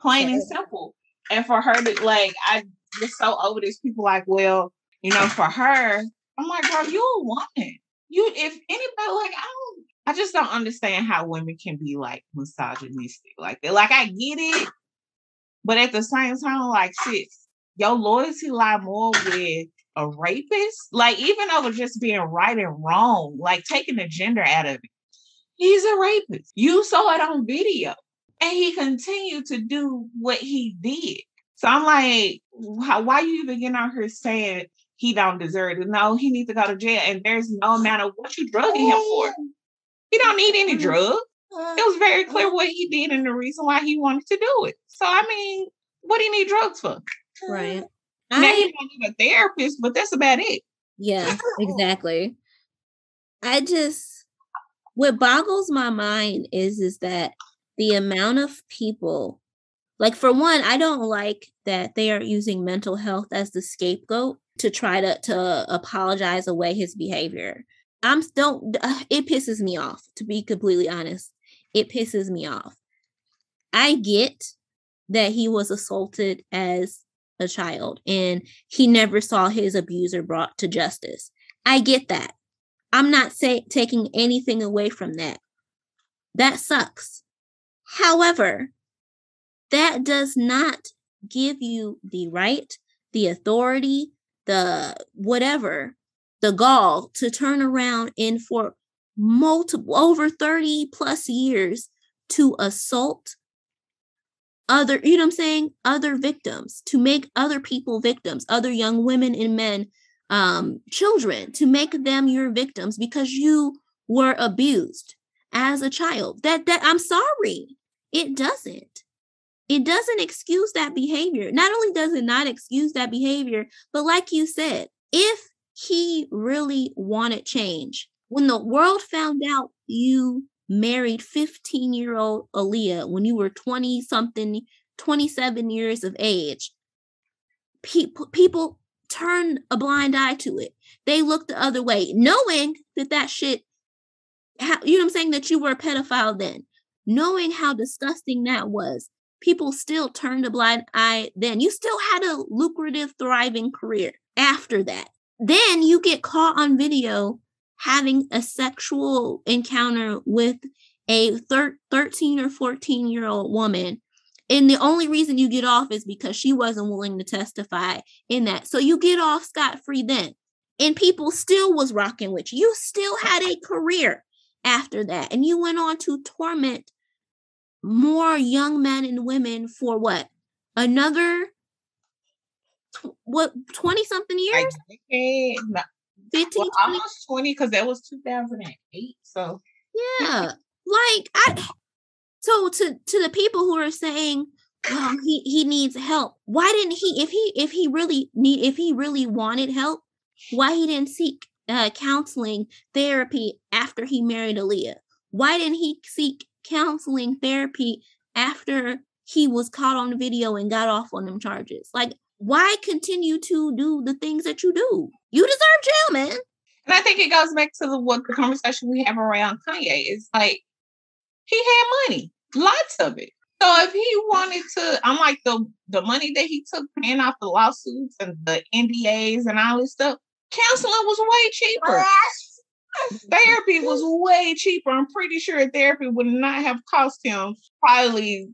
Plain and simple. And for her to like, I just so over this. People like, well, you know, for her, I'm like, girl, you a woman. You, if anybody like, I don't, I just don't understand how women can be like misogynistic like that. Like I get it, but at the same time, like, sis, your loyalty lie more with a rapist. Like, even over just being right and wrong, like taking the gender out of it. He's a rapist. You saw it on video. And he continued to do what he did. So I'm like, why you even getting on here saying he don't deserve it? No, he needs to go to jail. And there's no amount of what you drugging him for. He don't need any drugs. It was very clear what he did and the reason why he wanted to do it. So I mean, what do you need drugs for?
Right.
Now I, you don't need a therapist, but that's about it.
Yeah, exactly. I just what boggles my mind is is that the amount of people like for one, I don't like that they are using mental health as the scapegoat to try to to apologize away his behavior. I'm don't uh, it pisses me off to be completely honest. It pisses me off. I get that he was assaulted as a child and he never saw his abuser brought to justice. I get that. I'm not say, taking anything away from that. That sucks. However, that does not give you the right, the authority, the whatever, the gall to turn around and for multiple over 30 plus years to assault other, you know what I'm saying? Other victims, to make other people victims, other young women and men, um, children, to make them your victims because you were abused as a child. That that I'm sorry. It doesn't. It doesn't excuse that behavior. Not only does it not excuse that behavior, but like you said, if he really wanted change, when the world found out you married 15 year old Aaliyah when you were 20 something, 27 years of age, people, people turn a blind eye to it. They looked the other way, knowing that that shit, you know what I'm saying, that you were a pedophile then, knowing how disgusting that was. People still turned a blind eye then. You still had a lucrative, thriving career after that. Then you get caught on video having a sexual encounter with a thir- 13 or 14 year old woman. And the only reason you get off is because she wasn't willing to testify in that. So you get off scot free then. And people still was rocking with you. You still had a career after that. And you went on to torment more young men and women for what? Another what 20 something years
15 well, almost 20 because that was 2008 so.
Yeah like i so to to the people who are saying well he he needs help why didn't he if he if he really need if he really wanted help why he didn't seek uh, counseling therapy after he married Aaliyah? Why didn't he seek counseling therapy after he was caught on the video and got off on them charges? Like why continue to do the things that you do? You deserve jail, man.
And I think it goes back to the what the conversation we have around Kanye. is like he had money, lots of it. So if he wanted to, I'm like the the money that he took paying off the lawsuits and the NDAs and all this stuff, counseling was way cheaper. therapy was way cheaper. I'm pretty sure therapy would not have cost him probably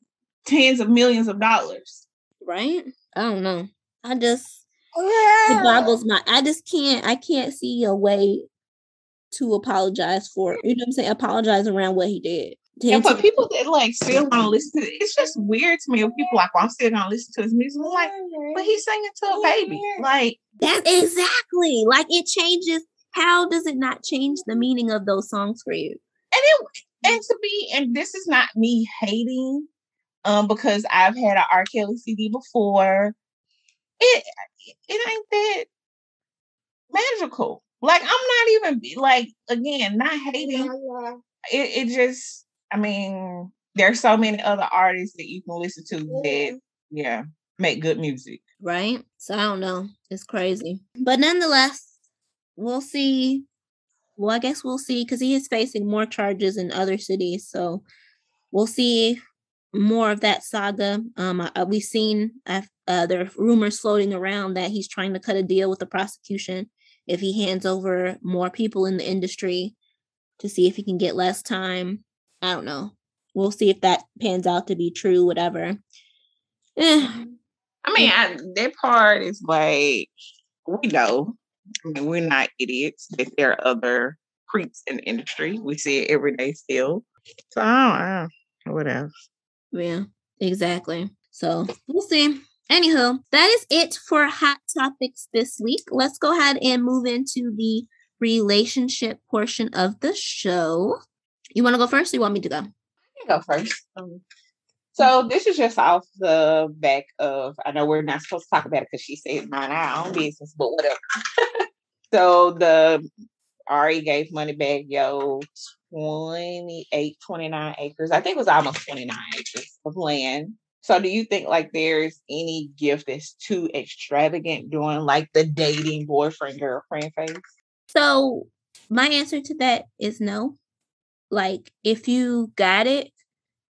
tens of millions of dollars.
Right? I don't know. I just it boggles my. I just can't. I can't see a way to apologize for. You know what I'm saying? Apologize around what he did.
And for people that like still want to listen to it, it's just weird to me when people like, well, I'm still gonna listen to his music. I'm like, but he's singing to a baby. Like
that's exactly. Like it changes. How does it not change the meaning of those songs for you?
And it and to be, and this is not me hating, um, because I've had an R. Kelly CD before. It it ain't that magical. Like I'm not even like again, not hating. It, it just I mean, there's so many other artists that you can listen to that, yeah, make good music.
Right. So I don't know. It's crazy. But nonetheless, we'll see. Well, I guess we'll see because he is facing more charges in other cities. So we'll see more of that saga. Um, uh, we've seen uh, uh, there are rumors floating around that he's trying to cut a deal with the prosecution if he hands over more people in the industry to see if he can get less time. I don't know. We'll see if that pans out to be true, whatever.
Eh. I mean, I, that part is like, we know. I mean, we're not idiots that there are other creeps in the industry. We see it every day still. So, I don't know. What else?
Yeah, exactly. So, we'll see. Anywho, that is it for hot topics this week. Let's go ahead and move into the relationship portion of the show. You want to go first or you want me to go? I
can go first. Um, so this is just off the back of, I know we're not supposed to talk about it because she said mind our own business, but whatever. so the Ari gave Moneybagg Yo 28, 29 acres. I think it was almost 29 acres of land. So do you think like there's any gift that's too extravagant doing like the dating boyfriend girlfriend phase?
So my answer to that is no. Like if you got it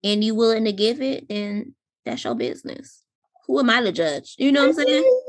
and you willing to give it, then that's your business. Who am I to judge? You know what I'm saying?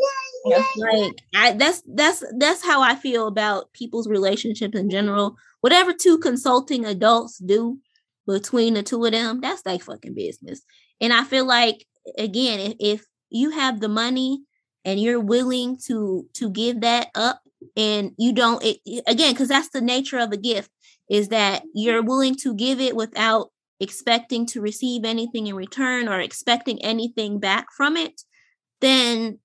Like I that's that's that's how I feel about people's relationships in general. Whatever two consulting adults do between the two of them, that's like fucking business. And I feel like again, if, if you have the money and you're willing to to give that up and you don't it, again because that's the nature of a gift is that you're willing to give it without expecting to receive anything in return or expecting anything back from it, then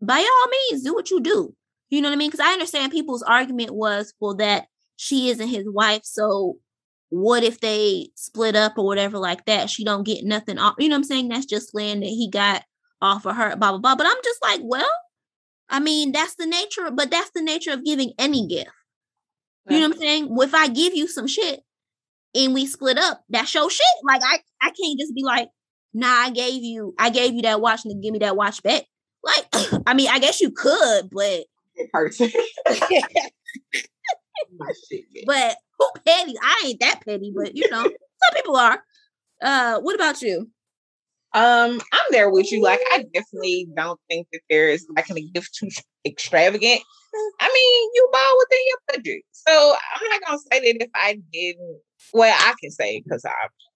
by all means, do what you do. You know what I mean? Because I understand people's argument was, well, that she isn't his wife. So what if they split up or whatever like that? She don't get nothing off. You know what I'm saying? That's just land that he got off of her, blah, blah, blah. But I'm just like, well, I mean, that's the nature, but that's the nature of giving any gift. You know what I'm saying? If I give you some shit and we split up, that's your shit. Like I, I can't just be like, nah, I gave you, I gave you that watch and give me that watch back. Like, I mean, I guess you could, but person. but petty? I ain't that petty, but you know, some people are. Uh, what about you?
Um, I'm there with you. Like, I definitely don't think that there is like a gift too extravagant. I mean, you ball within your budget. So I'm not gonna say that if I didn't. Well, I can say because I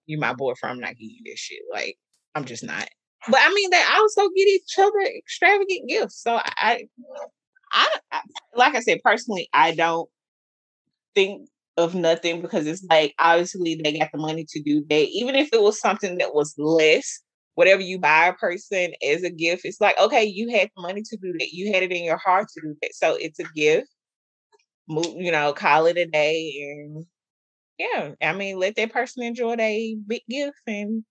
you my boyfriend, I'm not giving you this shit. Like, I'm just not. But I mean, they also get each other extravagant gifts. So I, I, I like I said, personally, I don't think of nothing because it's like obviously they got the money to do that. Even if it was something that was less, whatever you buy a person as a gift, it's like, okay, you had the money to do that. You had it in your heart to do that. So it's a gift. Move, you know, call it a day and yeah, I mean, let that person enjoy a big gift and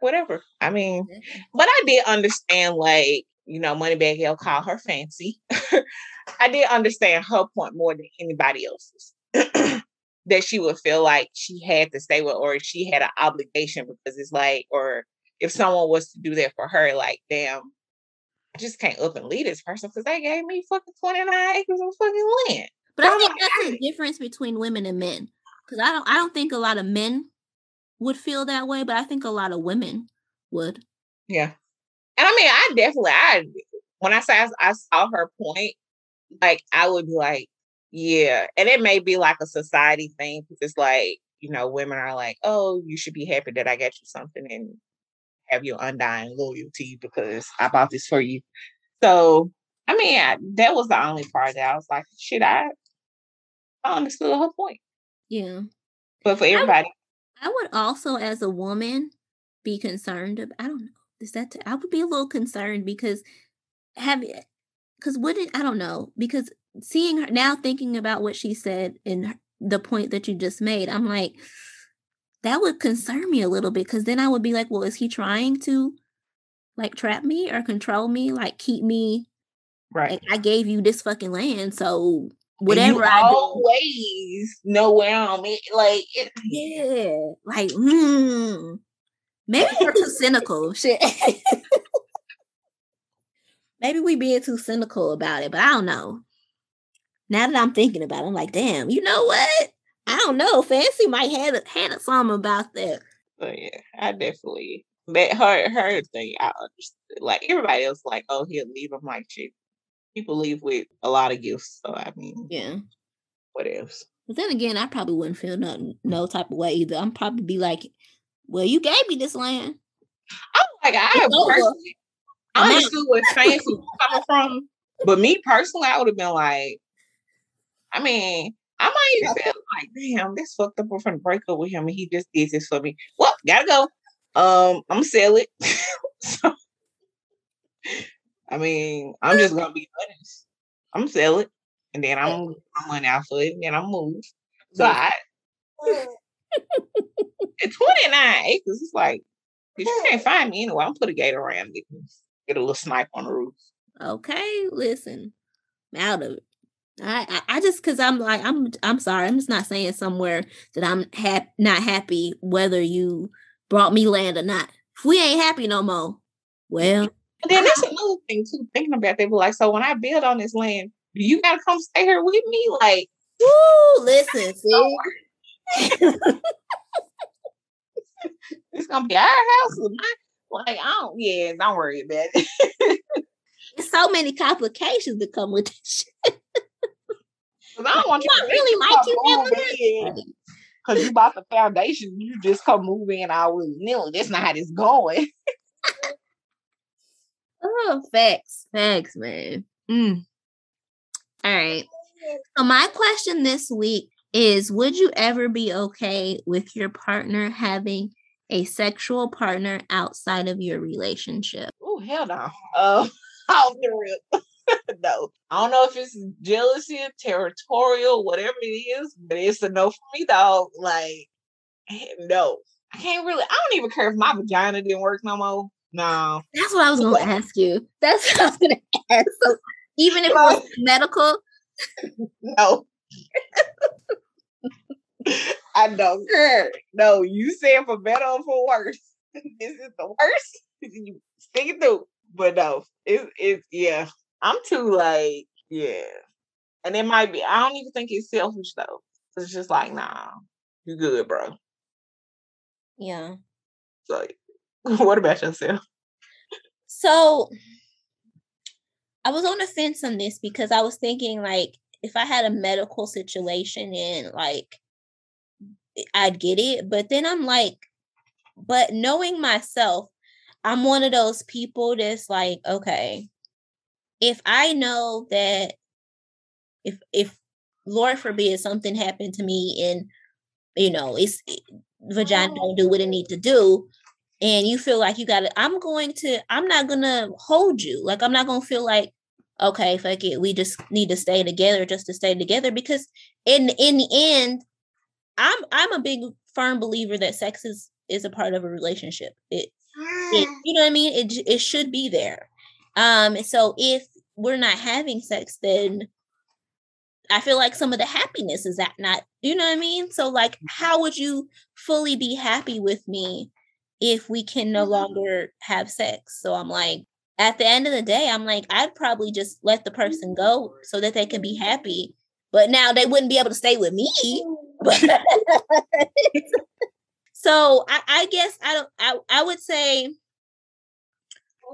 whatever. I mean, but I did understand like, you know, Moneybagg Yo call her fancy. I did understand her point more than anybody else's. that she would feel like she had to stay with or she had an obligation because it's like or if someone was to do that for her, like, damn, I just can't up and lead this person because they gave me fucking 29 acres of fucking land.
But I think that's the difference between women and men. Because I don't I don't think a lot of men would feel that way, but I think a lot of women would.
Yeah. And I mean, I definitely I when I say I, I saw her point, like I would be like, yeah. And it may be like a society thing because it's like, you know, women are like, oh, you should be happy that I got you something. And have your undying loyalty because I bought this for you. So I mean, I, that was the only part that I was like, should I, I understood her point.
Yeah.
But for everybody,
I would also, as a woman, be concerned. About, I don't know. Is that? T- I would be a little concerned because have it because wouldn't I don't know because seeing her now thinking about what she said and the point that you just made, I'm like that would concern me a little bit because then I would be like, well, is he trying to like trap me or control me, like keep me?
right?
Like I gave you this fucking land, so whatever I do,
always know where I'm at. Like, it,
yeah, like hmm. Maybe we're too cynical. Shit. Maybe we being too cynical about it, but I don't know. Now that I'm thinking about it, I'm like, damn, you know what? I don't know. Fancy might have had had something about that.
so yeah, I definitely that her her thing. I understood. Like everybody else, like, oh, he'll leave. I'm like, shit. People leave with a lot of gifts. So I mean,
Yeah.
what else?
But then again, I probably wouldn't feel no no mm. type of way either. I'm probably be like, well, you gave me this land.
I'm like, I personally, I understood where Fancy was coming from, but me personally, I would have been like, I mean, I might even feel like, damn, this fucked up. We're gonna break up with him, and he just did this for me. Well, gotta go. Um, I'm gonna sell it. so, I mean, I'm just gonna be honest. I'm gonna sell it, and then I'm gonna get my money out for it, and then I'm move. So I, at 29 acres, it's like, if you can't find me anyway, I'm put a gate around it. Get a little snipe on the roof.
Okay, listen, I'm out of it. I, I, just cause I'm like I'm I'm sorry I'm just not saying somewhere that I'm hap- not happy whether you brought me land or not. If we ain't happy no more, well,
And then that's another thing too. Thinking about they were like, so when I build on this land, do you gotta come stay here with me? Like,
woo, listen, see,
it's gonna be our house like, I don't. Yeah, don't worry about it.
there's so many complications that come with this shit.
I don't want you
I
to
really like you.
Because you bought the foundation, you just come move in all willy nilly. That's not how this going.
Oh, facts, facts, man. Mm. All right. So my question this week is: Would you ever be okay with your partner having a sexual partner outside of your relationship?
Oh hell no. Uh, off the rip. no. I don't know if it's jealousy, territorial, whatever it is, but it's a no for me, dog. Like, eh, no. I can't really. I don't even care if my vagina didn't work no more. No.
That's what I was going to ask you. That's what I was going to ask. So even if it was medical,
No. I don't care. No, you said for better or for worse. this is the worst. You stick it through. But no, it's, it, yeah. I'm too like, yeah. And it might be, I don't even think it's selfish though. It's just like, nah, you good, bro.
yeah.
So, what about yourself?
So I was on the fence on this because I was thinking like if I had a medical situation and like I'd get it, but then I'm like, but knowing myself, I'm one of those people that's like, okay, if I know that if if Lord forbid something happened to me and you know it's eh, vagina oh. don't do what it need to do, and you feel like you got to, I'm going to, I'm not gonna hold you. Like I'm not gonna feel like, okay, fuck it, we just need to stay together just to stay together because in in the end, I'm I'm a big firm believer that sex is is a part of a relationship. It, it you know what I mean? It it should be there. Um, so if we're not having sex, then I feel like some of the happiness is that not, you know what I mean? So like, how would you fully be happy with me if we can no longer have sex? So I'm like, at the end of the day, I'm like, I'd probably just let the person go so that they can be happy. But now they wouldn't be able to stay with me. So I, I guess I don't I, I would say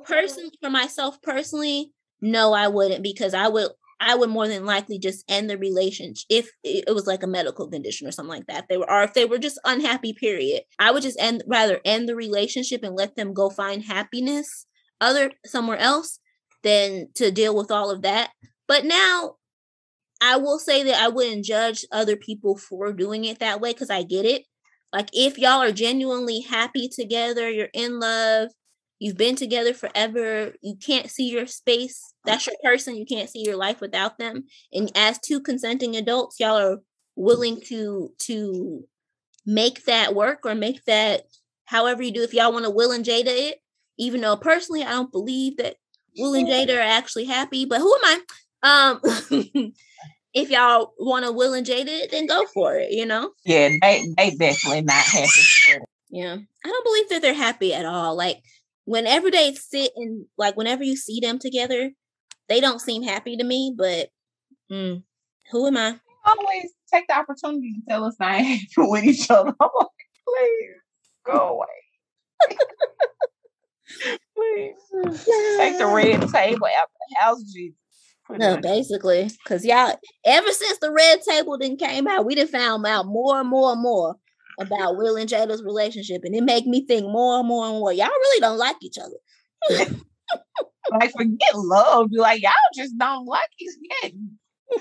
person for myself personally, no, I wouldn't because I would I would more than likely just end the relationship if it it was like a medical condition or something like that. They were or if they were just unhappy, period. I would just end rather end the relationship and let them go find happiness other somewhere else than to deal with all of that. But now I will say that I wouldn't judge other people for doing it that way because I get it. Like if y'all are genuinely happy together, you're in love, you've been together forever, you can't see your space, that's your person, you can't see your life without them. And as two consenting adults, y'all are willing to to make that work or make that however you do. If y'all want to will and jada it even though personally i don't believe that will and jada are actually happy but who am i? Um if y'all want to will and jada it then go for it you know?
Yeah, they they definitely not happy.
yeah. I don't believe that they're happy at all. Like whenever they sit and like whenever you see them together they don't seem happy to me but mm, who am i
Always take the opportunity to tell us not happy with each other. I'm like, please go away. please take the red table out of the house, Jesus.
No, basically, because y'all, ever since the red table then came out, we done found out more and more and more about Will and Jada's relationship, and it make me think more and more and more. Y'all really don't like each other.
like forget love. Be like, y'all just don't like each other.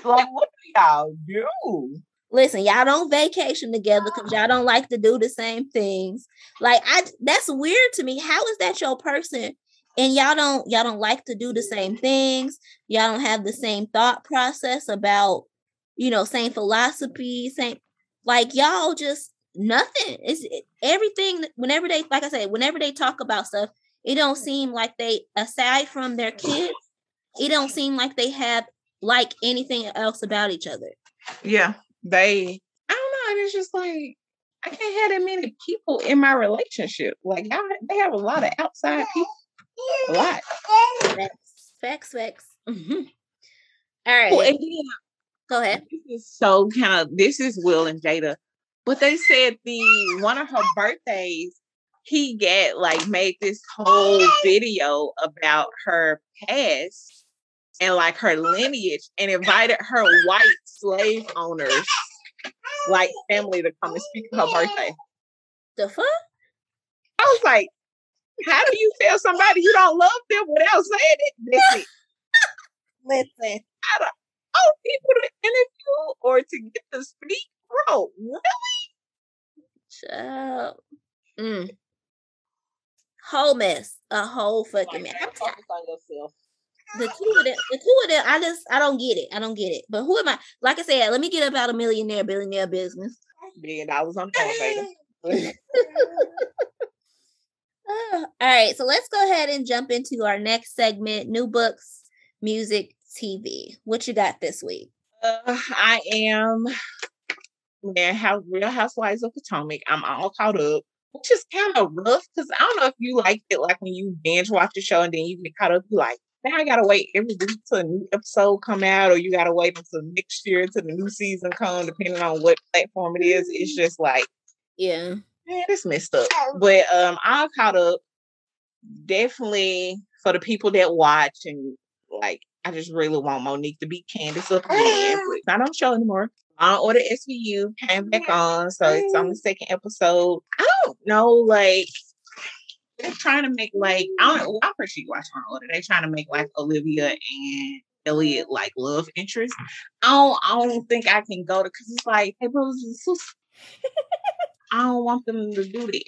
Like, what do y'all do?
Listen, y'all don't vacation together because y'all don't like to do the same things. Like, I that's weird to me. How is that your person? And y'all don't y'all don't like to do the same things. Y'all don't have the same thought process about, you know, same philosophy, same like y'all just nothing. It's it- everything. Whenever they, like I said, whenever they talk about stuff, it don't seem like they, aside from their kids, it don't seem like they have like anything else about each other.
Yeah, they. I don't know. And it's just like I can't have that many people in my relationship. Like y'all, they have a lot of outside people. A lot.
Facts, facts, facts. Mhm. All right,
Well, then
go ahead.
this is so kind of this is Will and Jada, but they said the one of her birthdays, he get like made this whole video about her past and like her lineage and invited her white slave owners like family to come and speak at her birthday.
The fuck?
I was like, how do you tell somebody you don't love them without saying it? Listen, listen, I don't oh people to interview or to get to speak, bro. What?
Child. Mm. Whole mess. A whole fucking mess.
Focus on yourself.
the two of them, the two of them, I just I don't get it. I don't get it. But who am I? Like I said, let me get about a millionaire billionaire business.
Million dollars on the.
Ah, all right, so let's go ahead and jump into our next segment: new books, music, TV. What you got this week?
Uh, I am man, Real Housewives of Potomac. I'm all caught up, which is kind of rough because I don't know if you like it like when you binge watch the show and then you get caught up. You like now I gotta wait every week till a new episode come out, or you gotta wait until next year until the new season come, depending on what platform it is. It's just like
Yeah,
man, it's messed up. But um, I'm caught up. Definitely for the people that watch and like, I just really want Monique to be Candiace up again. It's not on show anymore. Law Order SVU came back on, so it's on the second episode. I don't know, like they're trying to make like I don't. I'm pretty sure you watch Law and Order. They're trying to make like Olivia and Elliot like love interest. I don't. I don't think I can go to because it's like, hey, brothers and sisters. I don't want them to do that.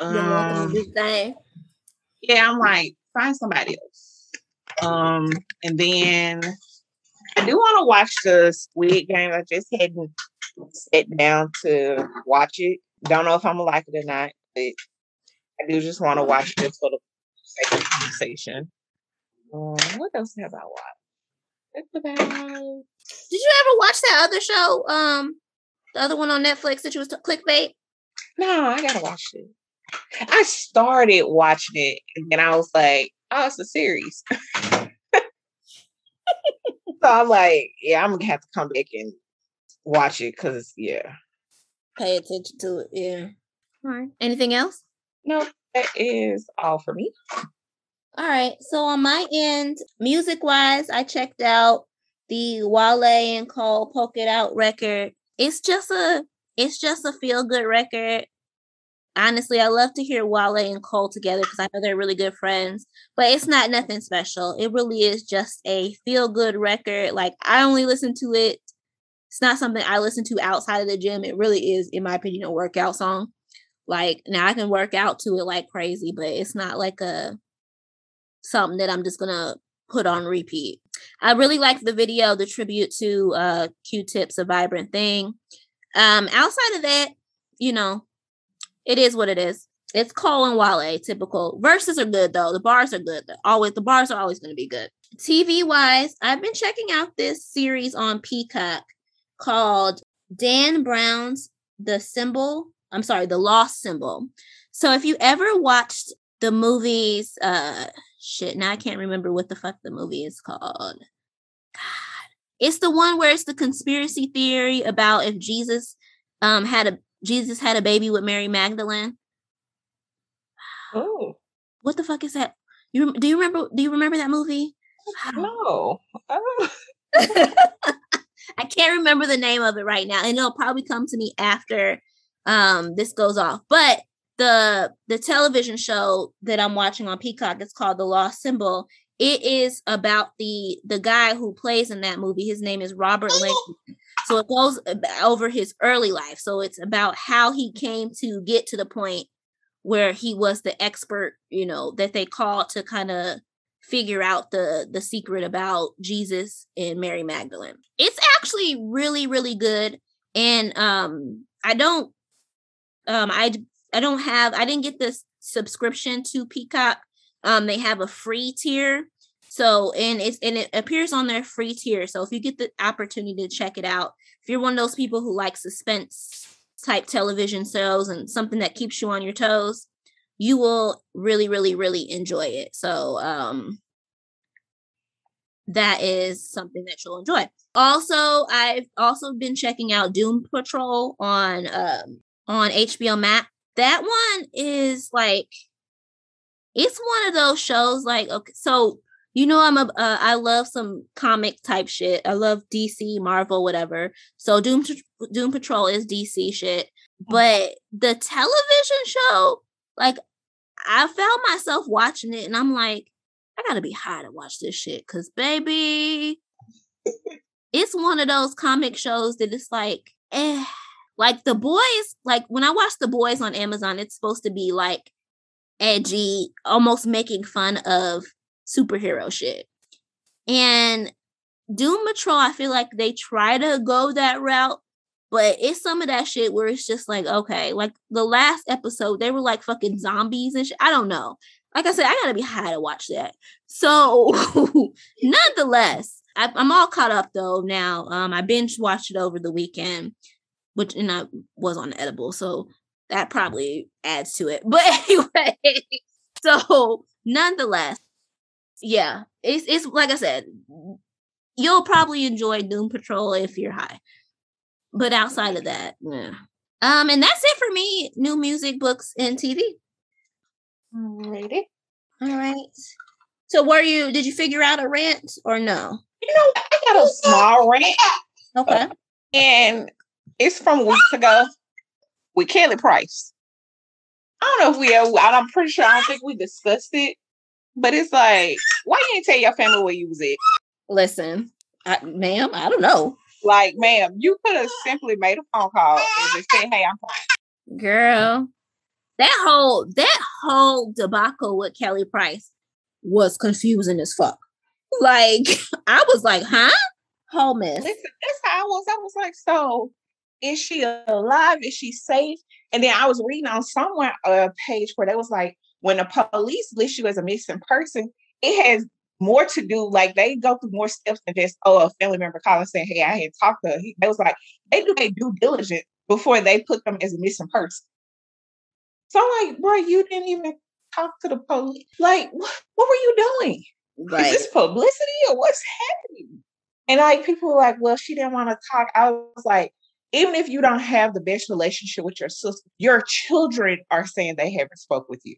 You want them
Um,
to do thing.
yeah, I'm like, find somebody else. Um, and then I do want to watch the Squid Game. I just hadn't sat down to watch it. Don't know if I'm gonna like it or not, but I do just want to watch it for the sake of conversation. Um, what else have I watched? That's about
Did you ever watch that other show? Um, the other one on Netflix that you was t- clickbait.
no, I gotta watch it. I started watching it and then I was like, oh, it's a series. so I'm like, yeah, I'm gonna have to come back and watch it because yeah.
Pay attention to it. Yeah. All right. Anything else?
No, that is all for me.
All right. So on my end, music wise, I checked out the Wale and Cole Poke It Out record. It's just a it's just a feel good record. Honestly, I love to hear Wale and Cole together because I know they're really good friends. But it's not nothing special. It really is just a feel good record. Like I only listen to it. It's not something I listen to outside of the gym. It really is, in my opinion, a workout song. Like now I can work out to it like crazy, but it's not like a something that I'm just gonna put on repeat. I really like the video, the tribute to uh Q-Tip's, a Vivrant thing. Um, outside of that, you know, it is what it is. It's Cole and Wale, typical. Verses are good though. The bars are good. always the bars are always going to be good. TV wise, I've been checking out this series on Peacock called Dan Brown's The Symbol. I'm sorry, The Lost Symbol. So if you ever watched the movies, uh, shit, now I can't remember what the fuck the movie is called. God, it's the one where it's the conspiracy theory about if Jesus um had a Jesus had a baby with Mary Magdalene.
Oh,
what the fuck is that? You do you remember? Do you remember that movie?
No, I,
I can't remember the name of it right now, and it'll probably come to me after um this goes off. But the the television show that I'm watching on Peacock is called The Lost Symbol. It is about the the guy who plays in that movie. His name is Robert Langdon. So it goes over his early life. So it's about how he came to get to the point where he was the expert, you know, that they called to kind of figure out the the secret about Jesus and Mary Magdalene. It's actually really really good and um I don't um I I don't have I didn't get this subscription to Peacock. Um they have a free tier so and it's and it appears on their free tier. So if you get the opportunity to check it out, if you're one of those people who like suspense type television shows and something that keeps you on your toes, you will really, really, really enjoy it. So um that is something that you'll enjoy. Also, I've also been checking out Doom Patrol on um on HBO Max. That one is like it's one of those shows like okay, so you know I'm a uh, I love some comic type shit. I love DC, Marvel, whatever. So Doom Doom Patrol is DC shit, mm. but the television show, like I found myself watching it, and I'm like, I gotta be high to watch this shit, cause baby, it's one of those comic shows that it's like, eh. Like the boys, like when I watch the boys on Amazon, it's supposed to be like edgy, almost making fun of superhero shit. And Doom Patrol, I feel like they try to go that route, but it's some of that shit where it's just like, okay, like the last episode, they were like fucking zombies and shit. I don't know. Like I said, I gotta be high to watch that. So, nonetheless, I, am all caught up though now. Um, I binge watched it over the weekend, which and I was on edible, so that probably adds to it. But anyway, so nonetheless, yeah, it's it's like I said, you'll probably enjoy Doom Patrol if you're high. But outside of that, yeah. Um, and that's it for me. New music, books, and TV.
Alrighty.
All right. So were you did you figure out a rant or no?
You know, I got a small rant.
Okay.
And it's from weeks ago with Kelly Price. I don't know if we ever, I'm pretty sure I don't think we discussed it. But it's like, why you ain't tell your family where you was at?
Listen, I, ma'am, I don't know.
Like, ma'am, you could have simply made a phone call and just said, "Hey, I'm fine."
Girl, that whole that whole debacle with Kelly Price was confusing as fuck. Like, I was like, "Huh, whole mess."
Listen, that's how I was. I was like, "So, is she alive? Is she safe?" And then I was reading on somewhere uh, a page where they was like, when the police list you as a missing person, it has more to do. Like they go through more steps than just oh a family member calling saying, "Hey, I had talked to." Her. They was like they do their due diligence before they put them as a missing person. So I'm like, bro, you didn't even talk to the police. Like, what, what were you doing? Right. Is this publicity or what's happening? And like people were like, well, she didn't want to talk. I was like, even if you don't have the best relationship with your sister, your children are saying they haven't spoke with you.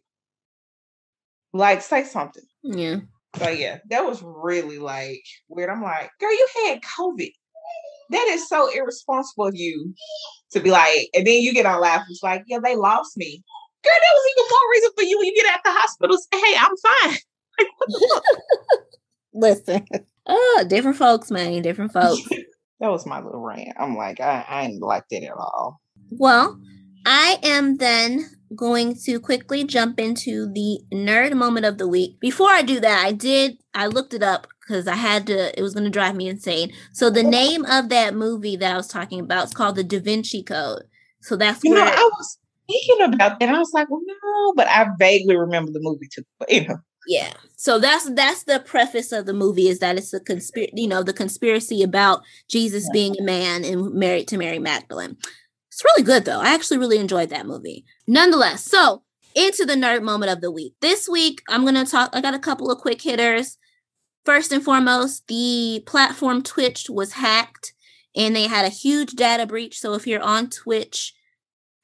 Like, say something.
Yeah.
So yeah, that was really like weird. I'm like, girl, you had COVID. That is so irresponsible of you to be like, and then you get on laugh. It's like, yeah, they lost me. Girl, that was even more reason for you when you get out the hospital. Say, hey, I'm fine. Like, what the fuck?
Listen. Oh, different folks, man. Different folks.
that was my little rant. I'm like, I, I ain't like that at all.
Well, I am then going to quickly jump into the nerd moment of the week. Before I do that, I did I looked it up because I had to it was going to drive me insane. So the name of that movie that I was talking about is called The Da Vinci Code. So that's
You
where
know, I was thinking about that. I was like, well, no, but I vaguely remember the movie too. But you know,
yeah. So that's that's the preface of the movie is that it's a conspiracy, you know, the conspiracy about Jesus
Yeah.
being a man and married to Mary Magdalene. It's really good though. I actually really enjoyed that movie. Nonetheless, so into the nerd moment of the week. This week I'm going to talk I got a couple of quick hitters. First and foremost, the platform Twitch was hacked and they had a huge data breach. So if you're on Twitch,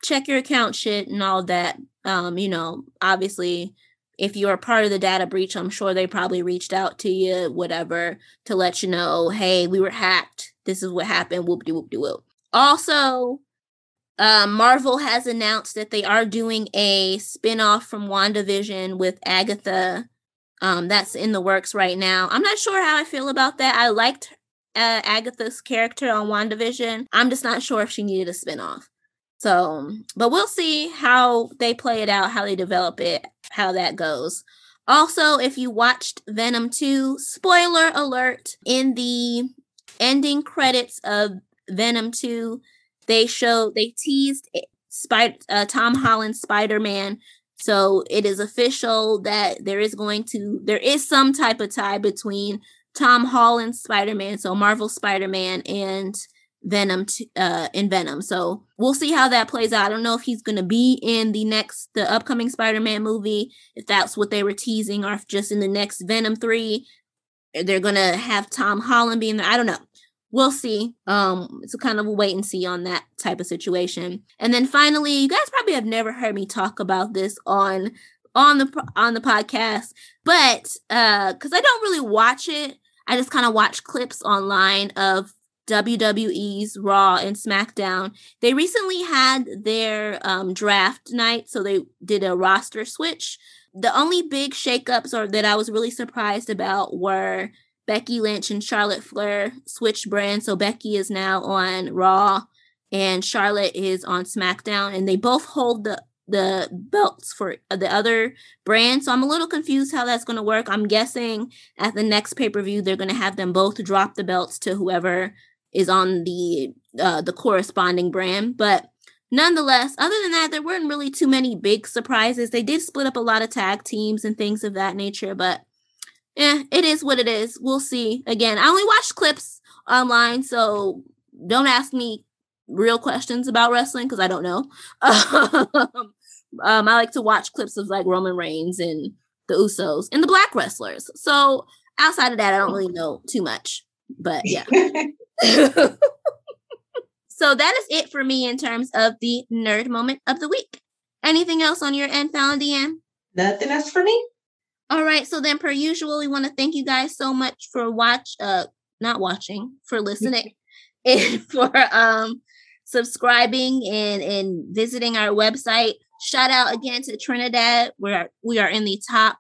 check your account shit and all that. Um, you know, obviously if you're part of the data breach, I'm sure they probably reached out to you, whatever, to let you know, hey, we were hacked. This is what happened. Whoop de whoop de whoop. Also, uh, Marvel has announced that they are doing a spin-off from WandaVision with Agatha. Um, that's in the works right now. I'm not sure how I feel about that. I liked uh, Agatha's character on WandaVision. I'm just not sure if she needed a spin-off. So, but we'll see how they play it out, how they develop it, how that goes. Also, if you watched Venom 2, spoiler alert, in the ending credits of Venom 2, they showed they teased Spider uh, Tom Holland Spider-Man. So it is official that there is going to there is some type of tie between Tom Holland Spider-Man, so Marvel Spider-Man and Venom t- uh in Venom. So we'll see how that plays out. I don't know if he's going to be in the next the upcoming Spider-Man movie, if that's what they were teasing or if just in the next Venom 3 they're going to have Tom Holland being there. I don't know. We'll see. Um it's a kind of a wait and see on that type of situation. And then finally, you guys probably have never heard me talk about this on on the on the podcast, but uh cuz I don't really watch it. I just kind of watch clips online of WWE's Raw and SmackDown. They recently had their um, draft night, so they did a roster switch. The only big shakeups or that I was really surprised about were Becky Lynch and Charlotte Flair switched brands. So Becky is now on Raw and Charlotte is on SmackDown, and they both hold the the belts for the other brand. So I'm a little confused how that's going to work. I'm guessing at the next pay per view they're going to have them both drop the belts to whoever is on the uh, the corresponding brand. But nonetheless, other than that, there weren't really too many big surprises. They did split up a lot of tag teams and things of that nature, but yeah, it is what it is. We'll see. Again, I only watch clips online, so don't ask me real questions about wrestling because I don't know. um, I like to watch clips of like Roman Reigns and the Usos and the Black wrestlers. So outside of that, I don't really know too much. But yeah. so that is it for me in terms of the nerd moment of the week. Anything else on your end, Fallon Deanne?
Nothing else for me.
All right. So then, per usual, we want to thank you guys so much for watch, uh, not watching, for listening, and for um subscribing and and visiting our website. Shout out again to Trinidad. We're we are in the top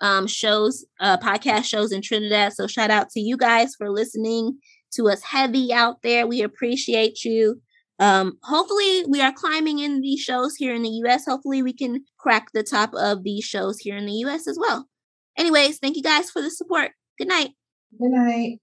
um shows, uh podcast shows in Trinidad. So shout out to you guys for listening to us heavy out there. We appreciate you. Um, hopefully we are climbing in these shows here in the US. Hopefully we can crack the top of these shows here in the US as well. Anyways, thank you guys for the support. Good night.
Good night.